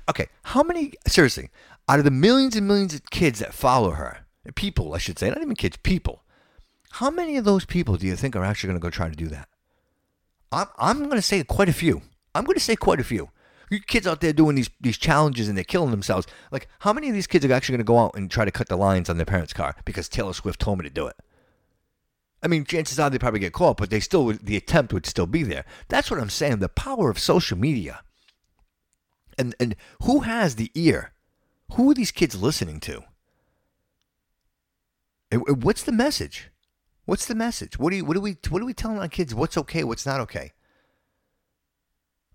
Okay, how many? Seriously, out of the millions and millions of kids that follow her people, I should say, not even kids, people. How many of those people do you think are actually going to go try to do that? I'm, I'm going to say quite a few. I'm going to say quite a few. You kids out there doing these these challenges and they're killing themselves. Like, how many of these kids are actually going to go out and try to cut the lines on their parents' car because Taylor Swift told me to do it? I mean, chances are they probably get caught, but they still the attempt would still be there. That's what I'm saying. The power of social media. And and who has the ear? Who are these kids listening to? What's the message? What's the message? What do you what do we what are we telling our kids? What's okay? What's not okay?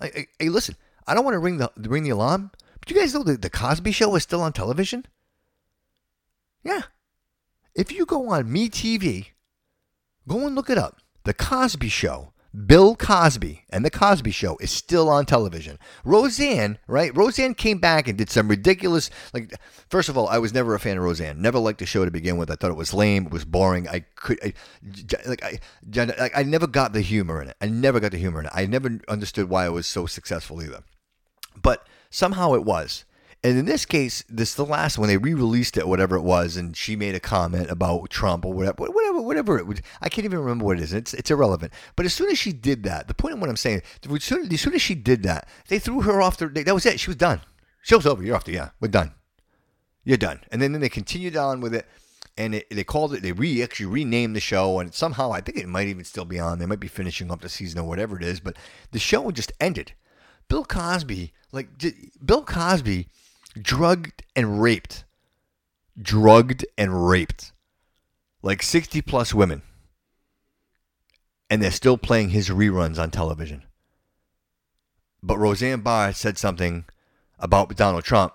Hey, listen, I don't want to ring the ring the alarm, but you guys know the, the Cosby Show is still on television. Yeah, if you go on MeTV, go and look it up. The Cosby Show Bill Cosby and The Cosby Show is still on television. Roseanne, right? Roseanne came back and did some ridiculous, like, first of all, I was never a fan of Roseanne. Never liked the show to begin with. I thought it was lame. It was boring. I could, I, like, I, I never got the humor in it. I never got the humor in it. I never understood why it was so successful either. But somehow it was. And in this case, this the last when they re-released it, whatever it was, and she made a comment about Trump or whatever, whatever, whatever it was. I can't even remember what it is. It's it's irrelevant. But as soon as she did that, the point of what I'm saying, as soon, as soon as she did that, they threw her off the. That was it. She was done. Show's over. You're off the. Yeah, we're done. You're done. And then, then they continued on with it and it, they called it. They re actually renamed the show, and somehow I think it might even still be on. They might be finishing up the season or whatever it is, but the show just ended. Bill Cosby, like Bill Cosby, drugged and raped drugged and raped like 60 plus women. And they're still playing his reruns on television. But Roseanne Barr said something about Donald Trump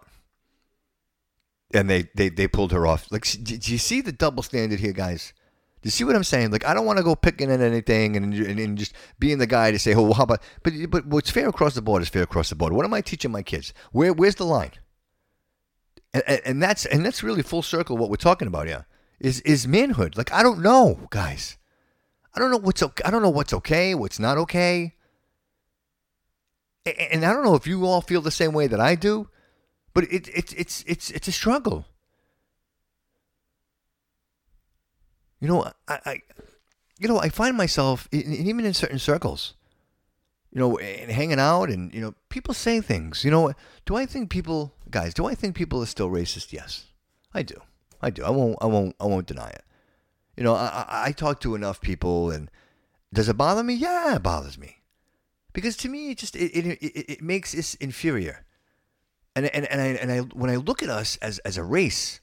and they, they, they pulled her off. Like, do you see the double standard here, guys? Do you see what I'm saying? Like, I don't want to go picking at anything and, and, and just being the guy to say, oh, well, how about, but, but what's fair across the board is fair across the board. What am I teaching my kids? Where, where's the line? And, and, that's, and that's really full circle what we're talking about here is, is manhood. Like, I don't know, guys. I don't know what's, okay, I don't know what's okay, what's not okay. And I don't know if you all feel the same way that I do, but it, it's it's it's it's a struggle. You know, I, I you know I find myself in, even in certain circles, you know, and hanging out, and you know, people say things. You know, do I think people, guys? Do I think people are still racist? Yes, I do. I do. I won't. I won't. I won't deny it. You know, I, I, talk to enough people, and does it bother me? Yeah, it bothers me, because to me, it just it it, it, it makes us inferior and and and I and I when I look at us as as a race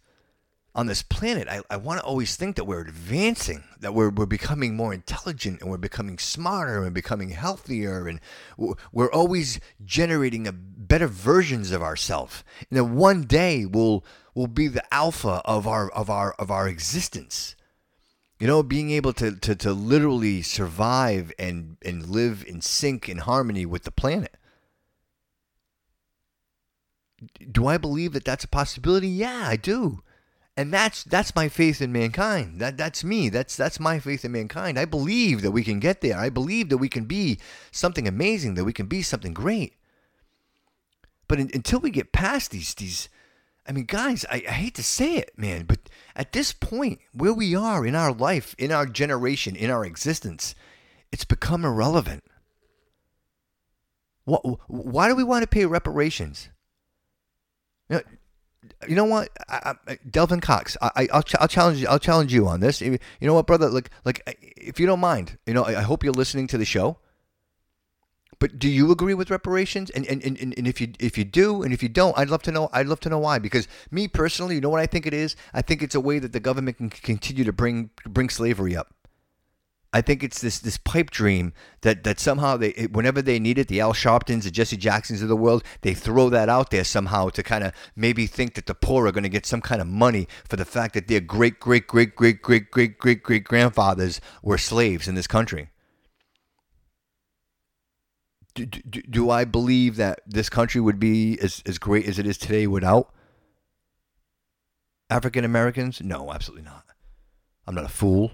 on this planet, I, I want to always think that we're advancing, that we're we're becoming more intelligent, and we're becoming smarter, and becoming healthier, and we're- always generating a better versions of ourselves. And then one day we'll we'll be the alpha of our of our of our existence. You know, being able to, to, to literally survive and, and live in sync and harmony with the planet do I believe that that's a possibility? Yeah, I do. And that's that's my faith in mankind. That that's me. That's that's my faith in mankind. I believe that we can get there. I believe that we can be something amazing, that we can be something great. But in, until we get past these these I mean, guys, I, I hate to say it, man, but at this point, where we are in our life, in our generation, in our existence, it's become irrelevant. What, why do we want to pay reparations? You know, you know what, I, I, Delvin Cox, I, I, I'll, ch- I'll challenge you. I'll challenge you on this. You know what, brother? Like, like, if you don't mind, you know, I, I hope you're listening to the show. But do you agree with reparations? And, and, and, and if you if you do, and if you don't, I'd love to know. I'd love to know why. Because me personally, you know what I think it is? I think it's a way that the government can continue to bring bring slavery up. I think it's this this pipe dream that that somehow they whenever they need it, the Al Sharptons, the Jesse Jacksons of the world, they throw that out there somehow to kind of maybe think that the poor are going to get some kind of money for the fact that their great great great great great great great great grandfathers were slaves in this country. Do, do, do I believe that this country would be as, as great as it is today without African Americans? No, absolutely not. I'm not a fool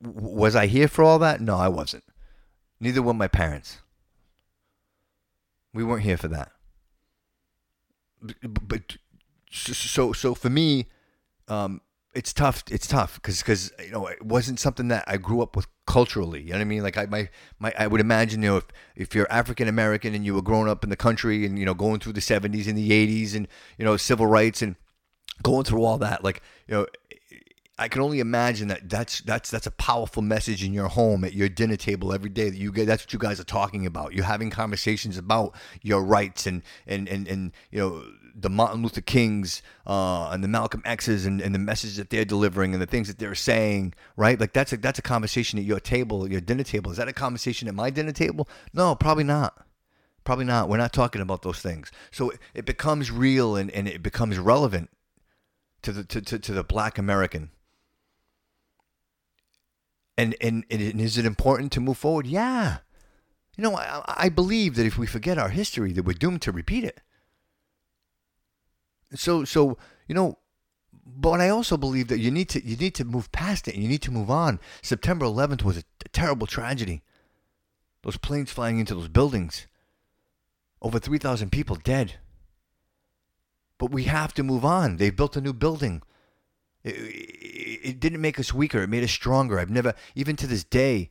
was I here for all that? No, I wasn't. Neither were my parents. We weren't here for that. But, but so so for me, um, it's tough. It's tough because because you know it wasn't something that I grew up with culturally. You know what I mean? Like I my, my I would imagine you know if if you're African American and you were growing up in the country and you know going through the 70s and the 80s and you know civil rights and going through all that like you know I can only imagine that that's that's that's a powerful message in your home at your dinner table every day that you get that's what you guys are talking about. You're having conversations about your rights and and and, and you know the Martin Luther Kings uh, and the Malcolm X's and, and the message that they're delivering and the things that they're saying, right? Like that's a that's a conversation at your table, your dinner table. Is that a conversation at my dinner table? No, probably not. Probably not. We're not talking about those things. So it, it becomes real and, and it becomes relevant to the to, to, to the black American. And, and and is it important to move forward? Yeah. You know, I, I believe that if we forget our history, that we're doomed to repeat it. So so you know, but I also believe that you need to you need to move past it and you need to move on. September 11th was a, terrible tragedy. Those planes flying into those buildings. Over 3,000 people dead. But we have to move on. They've built a new building. It, didn't make us weaker. It made us stronger. I've never, even to this day,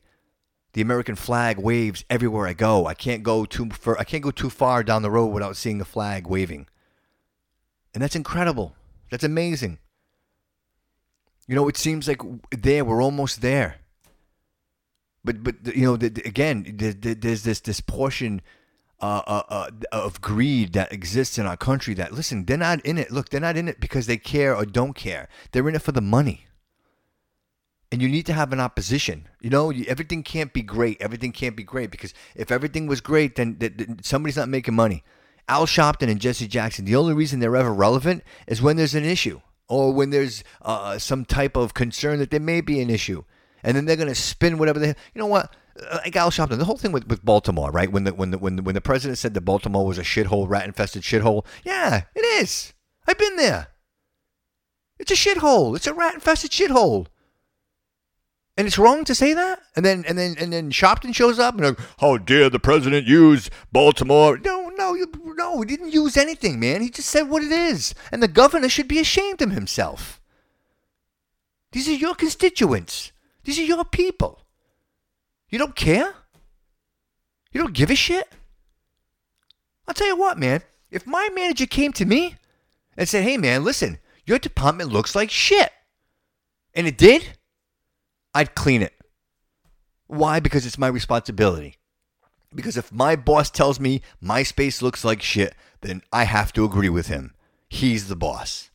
the American flag waves everywhere I go. I can't go too far. I can't go too far down the road without seeing the flag waving, and that's incredible. That's amazing. You know, it seems like there we're almost there. But but you know, the, the- again, the, there's this this portion uh, uh, uh, of greed that exists in our country. That listen, they're not in it. Look, they're not in it because they care or don't care. They're in it for the money. And you need to have an opposition. You know, you, everything can't be great. Everything can't be great because if everything was great, then, th- th- somebody's not making money. Al Sharpton and Jesse Jackson, the only reason they're ever relevant is when there's an issue or when there's uh, some type of concern that there may be an issue. And then they're going to spin whatever they. You know what? Uh, Like Al Sharpton, the whole thing with, with Baltimore, right? When the when the when the, when the president said that Baltimore was a shithole, rat infested shithole. Yeah, it is. I've been there. It's a shithole. It's a rat infested shithole. And it's wrong to say that. And then and then and then Sharpton shows up and like, oh, how dare the president use Baltimore? No, no, you, no. He didn't use anything, man. He just said what it is. And the governor should be ashamed of himself. These are your constituents. These are your people. You don't care. You don't give a shit. I'll tell you what, man. If my manager came to me and said, "Hey, man, listen, your department looks like shit," and it did. I'd clean it. Why? Because it's my responsibility. Because if my boss tells me my space looks like shit, then I have to agree with him. He's the boss.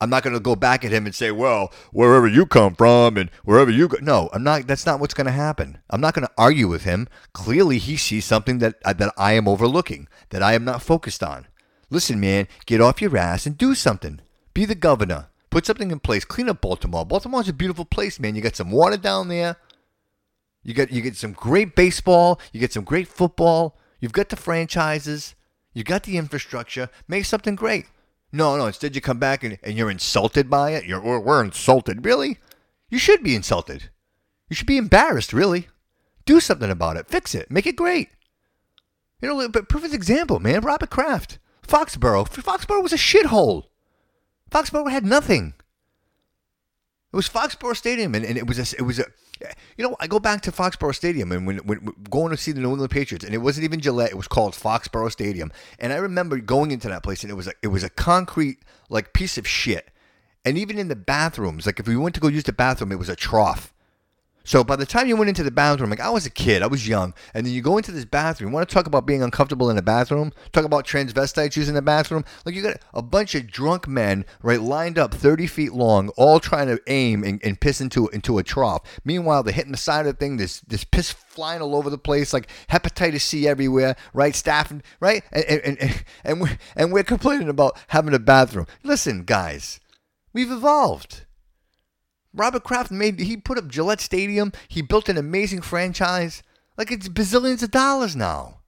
I'm not going to go back at him and say, "Well, wherever you come from and wherever you go." No, I'm not. That's not what's going to happen. I'm not going to argue with him. Clearly, he sees something that uh, that I am overlooking, that I am not focused on. Listen, man, get off your ass and do something. Be the governor. Put something in place. Clean up Baltimore. Baltimore's a beautiful place, man. You got some water down there. You get you get some great baseball. You get some great football. You've got the franchises. You got the infrastructure. Make something great. No, no. Instead, you come back and, and you're insulted by it. You're we're, we're insulted. Really? You should be insulted. You should be embarrassed. Really? Do something about it. Fix it. Make it great. You know, but perfect example, man. Robert Kraft, Foxborough. Foxborough was a shithole. Foxborough had nothing. It was Foxborough Stadium, and, and it was a, it was a, you know, I go back to Foxborough Stadium and when, when going to see the New England Patriots, and it wasn't even Gillette; it was called Foxborough Stadium, and I remember going into that place, and it was a, it was a concrete like piece of shit, and even in the bathrooms, like if we went to go use the bathroom, it was a trough. So by the time you went into the bathroom, like I was a kid, I was young, and then you go into this bathroom. You want to talk about being uncomfortable in the bathroom? Talk about transvestites using the bathroom? Like you got a bunch of drunk men, right, lined up 30 feet long, all trying to aim and, and piss into into a trough. Meanwhile, they're hitting the side of the thing. This this piss flying all over the place, like hepatitis C everywhere, right? Staff, right? And and and, and we're and we're complaining about having a bathroom. Listen, guys, we've evolved. Robert Kraft made he put up Gillette Stadium. He built an amazing franchise. Like it's bazillions of dollars now.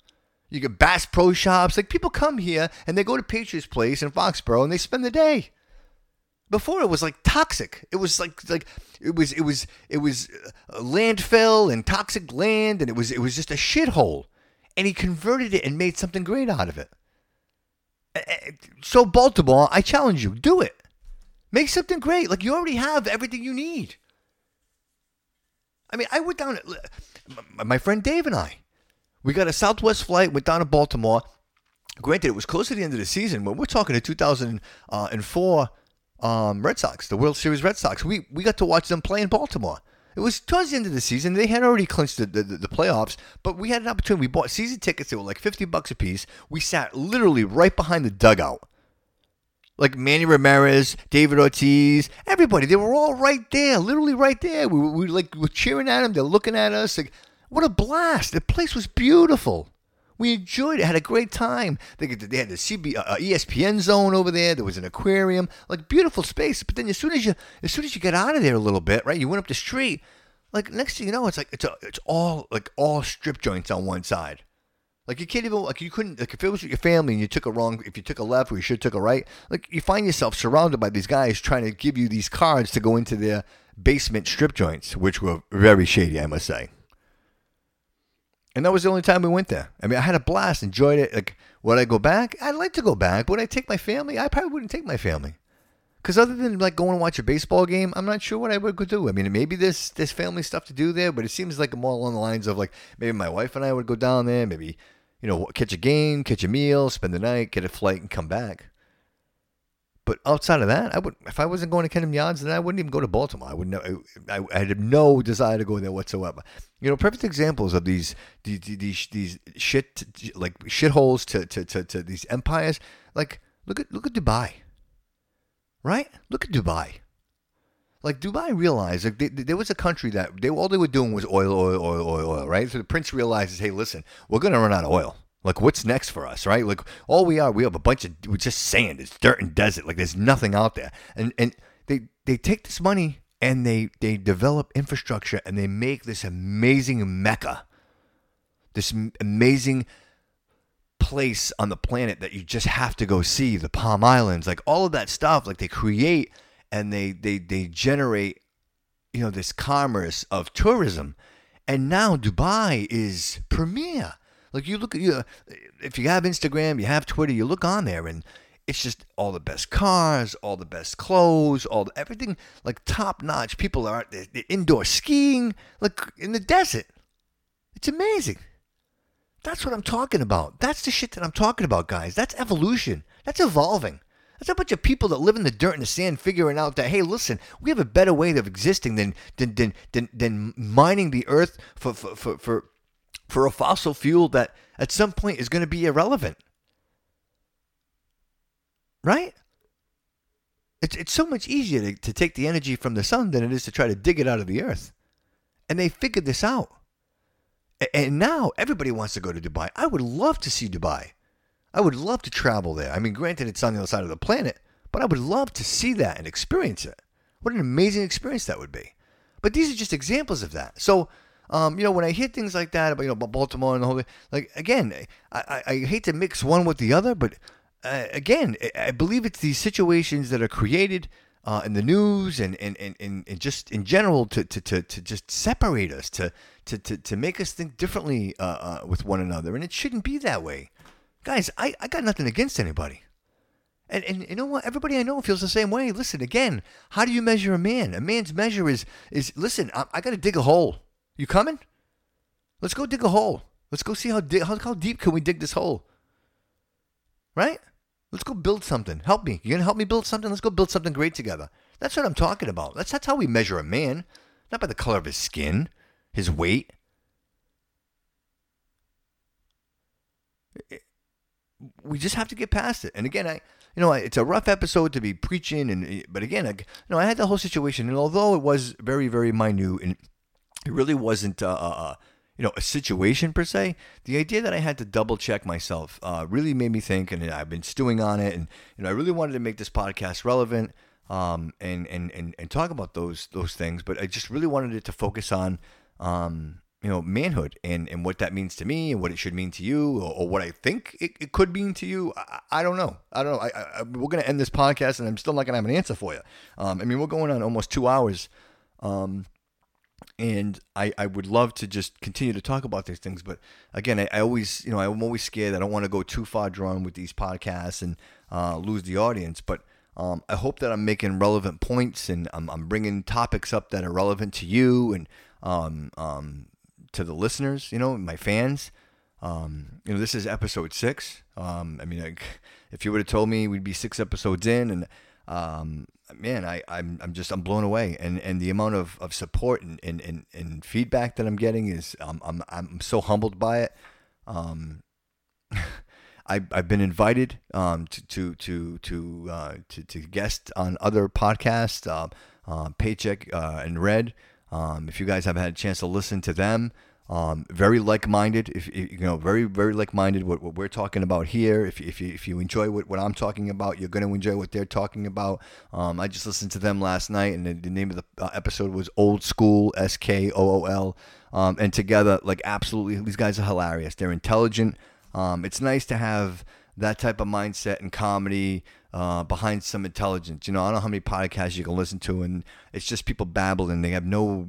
You get Bass Pro Shops. Like people come here and they go to Patriots Place in Foxborough and they spend the day. Before it was like toxic. It was like like it was it was it was a landfill and toxic land and it was it was just a shithole. And he converted it and made something great out of it. So Baltimore, I challenge you, do it. Make something great. Like you already have everything you need. I mean, I went down. my- friend Dave and I, we got a Southwest flight. Went down to Baltimore. Granted, it was close to the end of the season, but we're talking to 2004 um, Red Sox, the World Series Red Sox. We we got to watch them play in Baltimore. It was towards the end of the season. They had already clinched the, the, the playoffs, but we had an opportunity. We bought season tickets. They were like 50 bucks a piece. We sat literally right behind the dugout like Manny Ramirez, David Ortiz, everybody. They were all right there, literally right there. We we were like were cheering at them. They're looking at us. Like, what a blast! The place was beautiful. We enjoyed it. Had a great time. They, they had the CB, uh, ESPN zone over there. There was an aquarium, like beautiful space. But then as soon as you as soon as you get out of there a little bit, right? You went up the street. Like next thing you know, it's like it's a, it's all like all strip joints on one side. Like you can't even like you couldn't like if it was with your family and you took a wrong if you took a left or you should took a right like you find yourself surrounded by these guys trying to give you these cards to go into their basement strip joints which were very shady I must say. And that was the only time we went there. I mean I had a blast, enjoyed it. Like would I go back? I'd like to go back. Would I take my family? I probably wouldn't take my family. Because other than like going and watch a baseball game, I'm not sure what I would go do. I mean, maybe there's there's family stuff to do there, but it seems like more along the lines of like maybe my wife and I would go down there, maybe you know catch a game, catch a meal, spend the night, get a flight, and come back. But outside of that, I would if I wasn't going to Camden Yards, then I wouldn't even go to Baltimore. I would know. I, I had no desire to go there whatsoever. You know, perfect examples of these these these, these shit like shitholes to, to, to, to these empires. Like look at look at Dubai. Right? Look at Dubai. Like Dubai realized like they, there was a country that they all they were doing was oil, oil, oil, oil, oil. Right? So the prince realizes, hey, listen, we're gonna run out of oil. Like, what's next for us, right? Like, all we are, we have a bunch of, we're just sand. It's dirt and desert. Like, there's nothing out there. And and they they take this money and they they develop infrastructure and they make this amazing mecca, this amazing place on the planet that you just have to go see. The Palm Islands, like all of that stuff. Like they create and they they they generate, you know, this commerce of tourism. And now Dubai is premier. Like you look at you, if you have Instagram, you have Twitter, you look on there, and it's just all the best cars, all the best clothes, all the, everything like top notch. People are they're, they're indoor skiing, like in the desert. It's amazing. That's what I'm talking about. That's the shit that I'm talking about, guys. That's evolution. That's evolving. That's a bunch of people that live in the dirt and the sand figuring out that, hey, listen, we have a better way of existing than than than than, than mining the earth for for, for, for for a fossil fuel that at some point is going to be irrelevant. Right? It's, it's so much easier to, to take the energy from the sun than it is to try to dig it out of the earth. And they figured this out. And now everybody wants to go to Dubai. I would love to see Dubai. I would love to travel there. I mean, granted, it's on the other side of the planet, but I would love to see that and experience it. What an amazing experience that would be. But these are just examples of that. So, um, you know, when I hear things like that about you know about Baltimore and the whole thing, like again, I, I, I hate to mix one with the other, but uh, again, I- believe it's these situations that are created uh, in the news and and, and, and, and just in general to, to, to, to just separate us, to to, to, to make us think differently uh, uh, with one another, and it shouldn't be that way, guys. I, I got nothing against anybody. And, and you know what? Everybody I know feels the same way. Listen, again, how do you measure a man? A man's measure is is listen. I, I got to dig a hole. You coming? Let's go dig a hole. Let's go see how di- how how deep can we dig this hole. Right? Let's go build something. Help me. You gonna help me build something? Let's go build something great together. That's what I'm talking about. That's that's how we measure a man, not by the color of his skin, his weight. We just have to get past it. And again, I, you know, it's a rough episode to be preaching, and but again, I, you know, I had the whole situation, and although it was very, very minute, and it really wasn't, uh, uh, you know, a situation per se. The idea that I had to double check myself uh, really made me think, and I've been stewing on it, and you know, I really wanted to make this podcast relevant. Um, and, and, and, and talk about those those things, but I just really wanted it to focus on um, you know, manhood and, and what that means to me and what it should mean to you or, or what I think it, it could mean to you. I, I don't know. I don't know. I, I, we're to end this podcast and I'm still not to have an answer for you. Um, I mean, we're going on almost two hours. Um, and I, I would love to just continue to talk about these things. But again, I, I always, you know, I'm always scared. I don't want to go too far drawn with these podcasts and uh, lose the audience. But um, I hope that I'm making relevant points and I'm, I'm bringing topics up that are relevant to you and um, um, to the listeners, you know, my fans. Um, you know, this is episode six. Um, I mean, like, if you would have told me we'd be six episodes in, and um, man, I, I'm, I'm just I'm blown away, and, and the amount of, of support and, and, and, and feedback that I'm getting is um, I'm I'm so humbled by it. Um, I, I've been invited um, to to to to, uh, to to guest on other podcasts, uh, uh, Paycheck uh, and Red. Um, if you guys have had a chance to listen to them, um, very like-minded. If if- you know, very very like-minded. What, what we're talking about here. If if you if you enjoy what, what I'm talking about, you're going to enjoy what they're talking about. Um, I just listened to them last night, and the, the name of the uh, episode was Old School S K O O L. Um, and together, like absolutely, these guys are hilarious. They're intelligent. Um, it's nice to have that type of mindset and comedy uh, behind some intelligence. You know, I don't know how many podcasts you can listen to, and it's just people babbling. They have no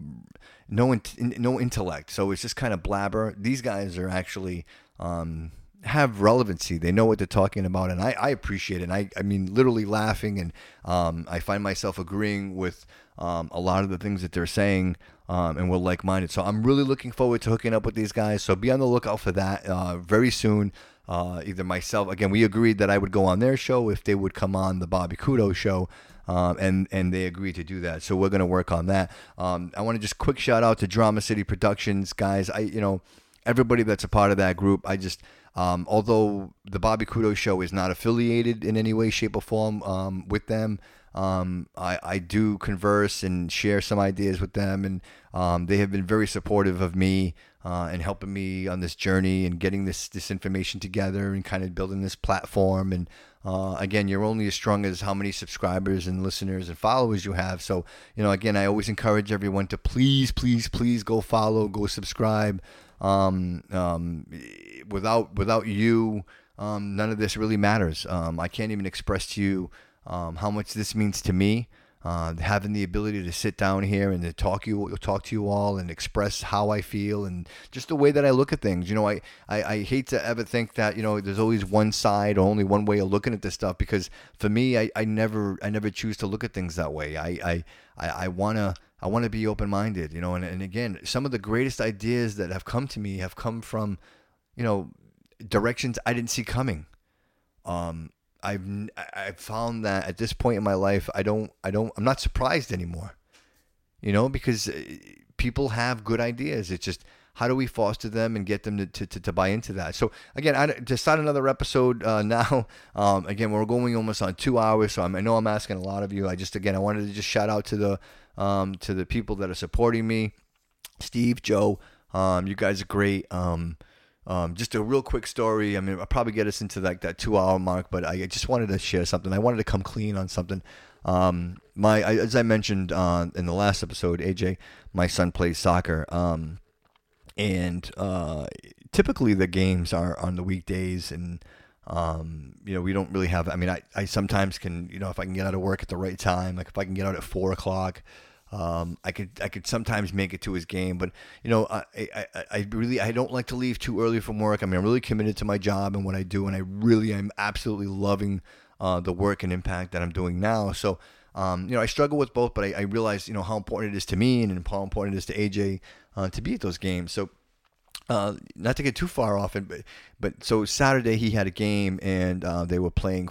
no int- no intellect, so it's just kind of blabber. These guys are actually um, have relevancy. They know what they're talking about, and I, I appreciate it. And I, I mean, literally laughing, and um, I find myself agreeing with um, a lot of the things that they're saying, um, and we're like minded. So I'm really looking forward to hooking up with these guys. So be on the lookout for that uh, very soon. Uh, either myself, again, we agreed that I would go on their show if they would come on the Bobby Couto show. Um, and and they agreed to do that. So we're going to work on that. Um, I want to just quick shout out to Drama City Productions, guys. I you know everybody that's a part of that group. I just um, although the Bobby Couto show is not affiliated in any way, shape, or form um, with them. Um, I, I do converse and share some ideas with them, and um, they have been very supportive of me uh, and helping me on this journey and getting this this information together and kind of building this platform. And uh, again, you're only as strong as how many subscribers and listeners and followers you have. So you know, again, I always encourage everyone to please, please, please go follow, go subscribe. Um, um, without without you, um, none of this really matters. Um, I can't even express to you um, how much this means to me. Uh, having the ability to sit down here and to talk you talk to you all and express how I feel and just the way that I look at things. You know, I, I, I hate to ever think that you know there's always one side or only one way of looking at this stuff because for me, I, I never I never choose to look at things that way. I I, I, I wanna I want to be open minded. You know, and, and again, some of the greatest ideas that have come to me have come from you know directions I didn't see coming. Um, I've I've found that at this point in my life, I don't I don't I'm not surprised anymore. You know, because uh, people have good ideas. It's just how do we foster them and get them to, to, to buy into that? So again, I, to start another episode uh, now, um, again, we're going almost on two hours. So I'm, I know I'm asking a lot of you. I just again, I wanted to just shout out to the um, to the people that are supporting me, Steve, Joe. Um, you guys are great. Um, um, just a real quick story. I mean, I'll probably get us into like that two hour mark, but I just wanted to share something. I wanted to come clean on something. Um, my, I, as I mentioned uh, in the last episode, AJ, my son plays soccer. Um, and uh, typically the games are on the weekdays and um, you know we don't really have i mean I, I sometimes can you know if i can get out of work at the right time like if i can get out at four o'clock um, I could I could sometimes make it to his game, but you know I, I, I really I don't like to leave too early from work. I mean I'm really committed to my job and what I do, and I really am absolutely loving uh, the work and impact that I'm doing now. So um, you know I struggle with both, but I, I, realize you know how important it is to me and how important it is to AJ uh, to be at those games. So. Uh, not to get too far off but, but so Saturday he had a game and uh, they were playing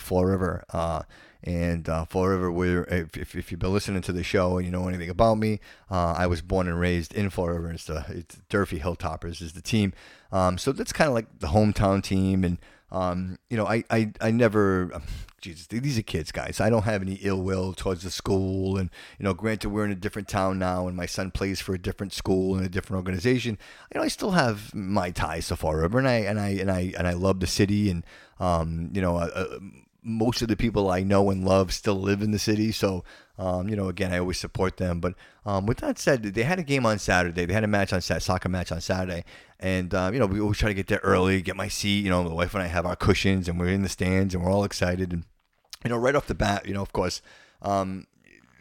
uh, and uh, forever, where if, if, if, you've been listening to the show and you know anything about me, uh, I was born and raised in Fall River. It's the it's Durfee Hilltoppers is the team. Um, so that's kind of like the hometown team, and um, you know, I, I, I never, Jesus, these are kids, guys. I don't have any ill will towards the school. And, you know, granted, we're in a different town now, and my son plays for a different school and a different organization. You know, I still have my ties to Fall River, and I, and I, and I, and I love the city. And, um, you know, uh, uh most of the people I know and love still live in the city. So, um, you know, again, I always support them. But um, with that said, they had a game on Saturday. They had a match on Saturday, soccer match on Saturday. And, uh, you know, we always try to get there early, get my seat. You know, my wife and I have our cushions and we're in the stands and we're all excited. And, you know, right off the bat, you know, of course, um,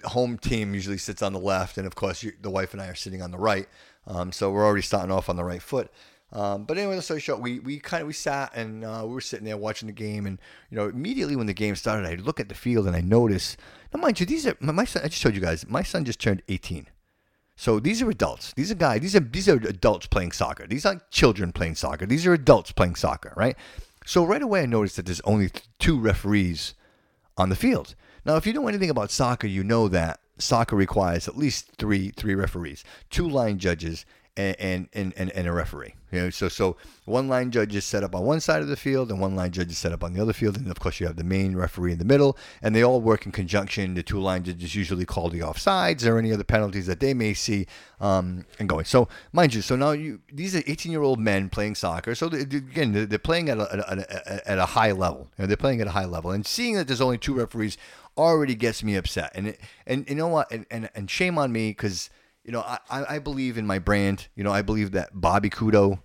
home team usually sits on the left. And, of course, you, the wife and I are sitting on the right. Um, so we're already starting off on the right foot. Um, but anyway, so short. We we kind of we sat and uh, we were sitting there watching the game, and you know, immediately when the game started, I look at the field and I notice. Now, mind you, these are my, my son. I just told you guys, my son just turned 18. So these are adults. These are guys. These are these are adults playing soccer. These aren't children playing soccer. These are adults playing soccer, right? So right away, I noticed that there's only two referees on the field. Now, if you know anything about soccer, you know that soccer requires at least three three referees, two line judges, and and, and, and a referee. You know, so so one line judge is set up on one side of the field, and one line judge is set up on the other field, and of course you have the main referee in the middle, and they all work in conjunction. The two line judges usually call the offsides or any other penalties that they may see, um, and going. So mind you, so now you these are 18 year old men playing soccer. So they, again, they're playing at a, at a, high level. You know, they're playing at a high level, and seeing that there's only two referees already gets me upset. And it, and you know what? And and, and shame on me because you know, I, I believe in my brand. You know, I believe that Bobby Couto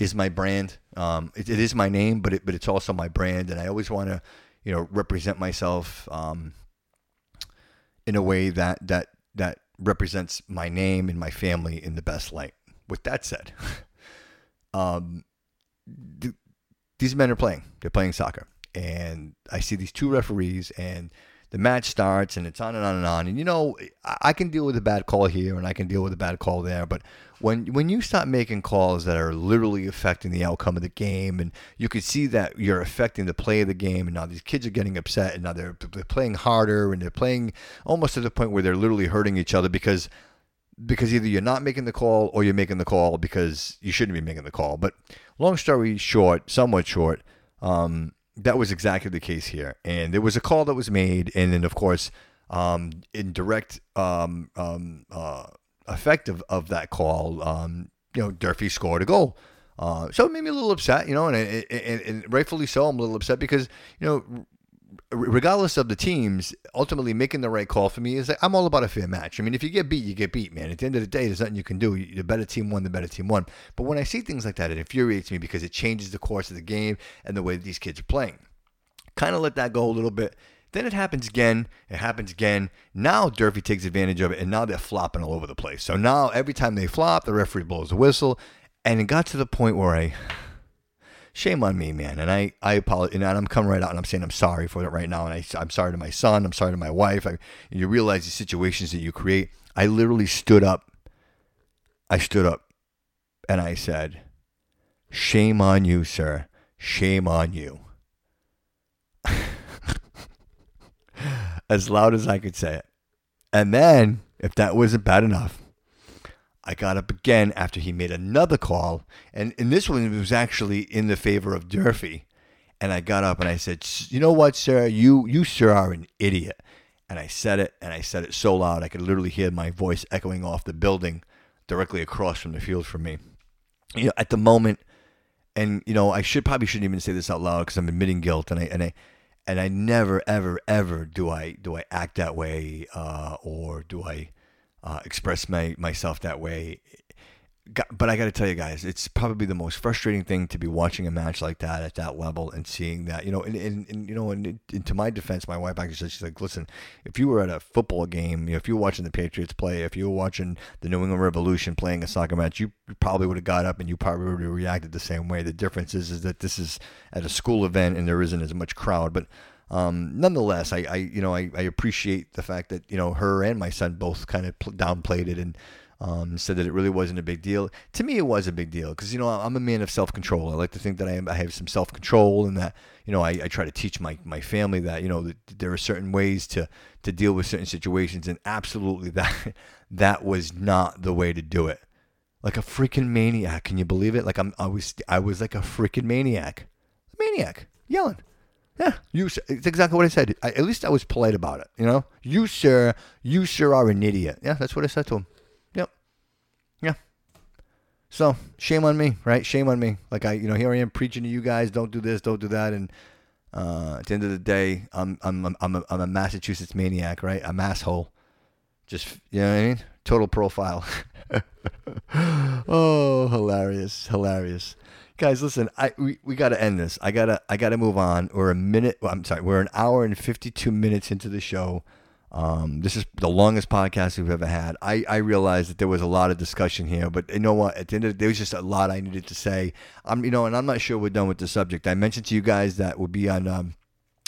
is my brand. Um, it, it is my name, but it, but it's also my brand, and I always want to, you know, represent myself um, in a way that that that represents my name and my family in the best light. With that said, um, the, these men are playing. They're playing soccer, and I see these two referees, and the match starts, and it's on and on and on. And you know, I can deal with a bad call here, and I can deal with a bad call there, but when when you start making calls that are literally affecting the outcome of the game, and you can see that you're affecting the play of the game, and now these kids are getting upset, and now they're, they're playing harder, and they're playing almost to the point where they're literally hurting each other because because either you're not making the call or you're making the call because you shouldn't be making the call. But long story short, somewhat short, um, that was exactly the case here. And there was a call that was made, and then of course, um, in direct um, um, uh, effect of, of that call, um, you know, Durfee scored a goal. Uh, so it made me a little upset, you know, and, and, and rightfully so. I'm a little upset because, you know, regardless of the teams, ultimately making the right call for me is I'm all about a fair match. I mean, if you get beat, you get beat, man. At the end of the day, there's nothing you can do. The better team won, the better team won. But when I see things like that, it infuriates me because it changes the course of the game and the way these kids are playing. Kind of let that go a little bit. Then it happens again. It happens again. Now Durfee takes advantage of it, and now they're flopping all over the place. So now every time they flop, the referee blows the whistle, and it got to the point where I shame on me, man. And I, I apologize. And I'm coming right out and I'm saying I'm sorry for it right now. And I, I'm sorry to my son. I'm sorry to my wife. I, you realize the situations that you create. I literally stood up. I stood up and I said, Shame on you, sir. Shame on you. as loud as I could say it. And then, if that wasn't bad enough, I got up again after he made another call, and, and this one was actually in the favor of Durfee. And I got up and I said, "You know what, sir? You you sir are an idiot." And I said it, and I said it so loud I could literally hear my voice echoing off the building directly across from the field from me. You know, at the moment, and you know, I should probably shouldn't even say this out loud because I'm admitting guilt, and I and I and I never ever ever do I do I act that way uh, or do I uh, express my myself that way. But I got to tell you guys, it's probably the most frustrating thing to be watching a match like that at that level and seeing that, you know, and, and, and you know, and, and to my defense, my wife actually said, she's like, listen, if you were at a football game, you know, if you were watching the Patriots play, if you were watching the New England Revolution playing a soccer match, you probably would have got up and you probably would have reacted the same way. The difference is, is that this is at a school event and there isn't as much crowd, but um, nonetheless, I, I you know I, I appreciate the fact that you know her and my son both kind of pl- downplayed it and um, said that it really wasn't a big deal. To me, it was a big deal because you know I'm a man of self control. I like to think that I, am, I have some self control and that you know I, I try to teach my, my family that you know that there are certain ways to to deal with certain situations and absolutely that that was not the way to do it. Like a freaking maniac, can you believe it? Like I'm I was I was like a freaking maniac, maniac yelling. Yeah, you. sir- It's exactly what I said. I, at least I was polite about it. You know, you sir, you sir are an idiot. Yeah, that's what I said to him. Yep. Yeah. So shame on me, right? Shame on me. Like I, you know, here I am preaching to you guys. Don't do this. Don't do that. And uh, at the end of the day, I'm I'm I'm I'm a, I'm a Massachusetts maniac, right? I'm asshole. Just you know what I mean? Total profile. oh, hilarious, hilarious. Guys, listen, I we, we got to end this. I gotta I gotta move on. We're a minute. well, I'm sorry. We're an hour and fifty two minutes into the show. Um, this is the longest podcast we've ever had. I, I realized that there was a lot of discussion here, but you know what? At the end of the, there was just a lot I needed to say. I'm you know, and I'm not sure we're done with the subject. I mentioned to you guys that would be on um,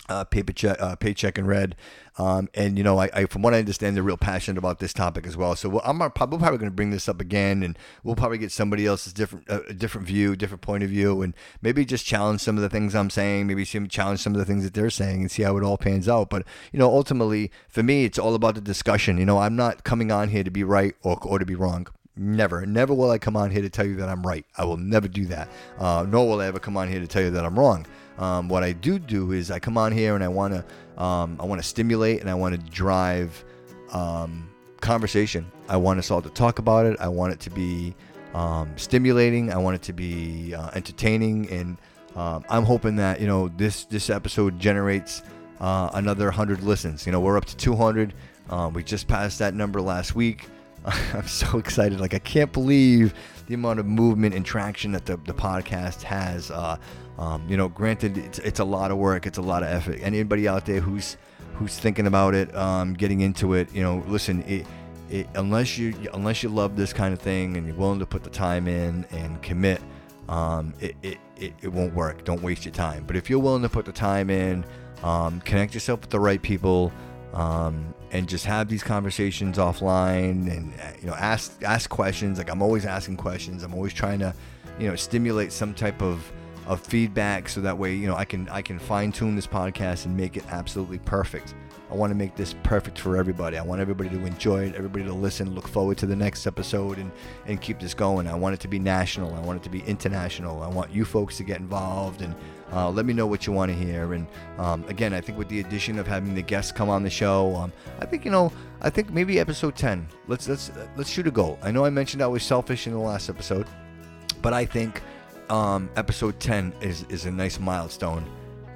uh, paper check, uh, paycheck and red. Um, and you know, I, I, from what I understand, they're real passionate about this topic as well. So we'll, I'm probably, probably going to bring this up again, and we'll probably get somebody else's different, uh, different view, different point of view, and maybe just challenge some of the things I'm saying, maybe challenge some of the things that they're saying, and see how it all pans out. But you know, ultimately, for me, it's all about the discussion. You know, I'm not coming on here to be right or, or to be wrong. Never, never will I come on here to tell you that I'm right. I will never do that. Uh, nor will I ever come on here to tell you that I'm wrong. Um, what I do do is I come on here and I want to, um, I want to stimulate and I want to drive um, conversation. I want us all to talk about it. I want it to be um, stimulating. I want it to be uh, entertaining, and um, I'm hoping that you know this this episode generates uh, another hundred listens. You know, we're up to 200. Um, we just passed that number last week. I'm so excited. Like I can't believe the amount of movement and traction that the, the podcast has. Uh, um, you know, granted, it's, it's a lot of work. It's a lot of effort. Anybody out there who's who's thinking about it, um, getting into it, you know, listen, it, it, unless you unless you love this kind of thing and you're willing to put the time in and commit, um, it, it, it, it won't work. Don't waste your time. But if you're willing to put the time in, um, connect yourself with the right people, um, and just have these conversations offline, and uh, you know, ask ask questions. Like I'm always asking questions. I'm always trying to, you know, stimulate some type of of feedback so that way you know I can I can fine tune this podcast and make it absolutely perfect. I want to make this perfect for everybody. I want everybody to enjoy it, everybody to listen, look forward to the next episode, and, and keep this going. I want it to be national. I want it to be international. I want you folks to get involved and uh, let me know what you want to hear. And um, again, I think with the addition of having the guests come on the show, um, I think you know, I think maybe episode 10. Let's let's let's shoot a goal. I know I mentioned I was selfish in the last episode, but I think um, episode 10 is is a nice milestone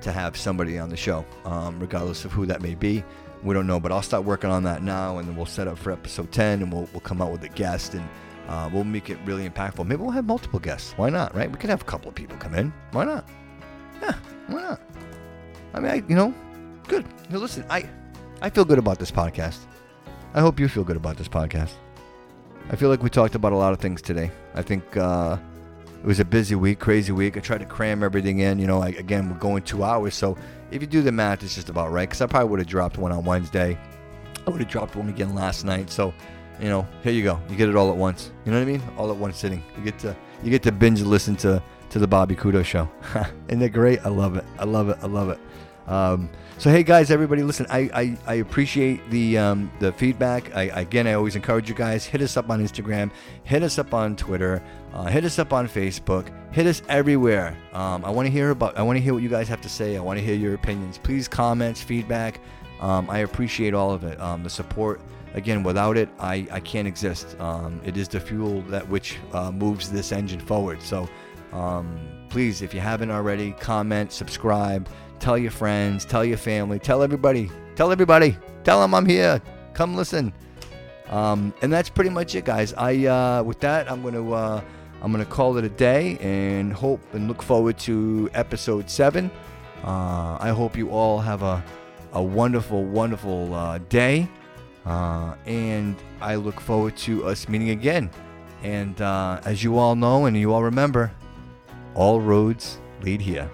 to have somebody on the show, um, regardless of who that may be. We don't know, but I'll start working on that now, and then we'll set up for episode 10, and we'll, we'll come out with a guest, and uh, we'll make it really impactful. Maybe we'll have multiple guests. Why not, right? We could have a couple of people come in. Why not? Yeah, why not? I mean, I, you know, good. Listen, I, I feel good about this podcast. I hope you feel good about this podcast. I feel like we talked about a lot of things today. I think uh, it was a busy week, crazy week. I tried to cram everything in. You know, I, again, we're going two hours. So if you do the math, it's just about right. Because I probably would have dropped one on Wednesday. I would have dropped one again last night. So, you know, here you go. You get it all at once. You know what I mean? All at one sitting. You get to you get to binge listen to to the Bobby Couto show. Isn't that great? I love it. I love it. I love it. Um, so hey guys, everybody, listen. I I, I appreciate the um, the feedback. I, again, I always encourage you guys hit us up on Instagram, hit us up on Twitter, uh, hit us up on Facebook, hit us everywhere. Um, I want to hear about. I want to hear what you guys have to say. I want to hear your opinions. Please comments, feedback. Um, I appreciate all of it. Um, the support. Again, without it, I, I can't exist. Um, it is the fuel that which uh, moves this engine forward. So, um, please, if you haven't already, comment, subscribe, tell your friends, tell your family, tell everybody, tell everybody, tell them I'm here. Come listen. Um, and that's pretty much it, guys. I uh, with that, I'm gonna uh, I'm gonna call it a day and hope and look forward to episode seven. Uh, I hope you all have a a wonderful, wonderful uh, day, uh, and I look forward to us meeting again. And uh, as you all know, and you all remember, all roads lead here.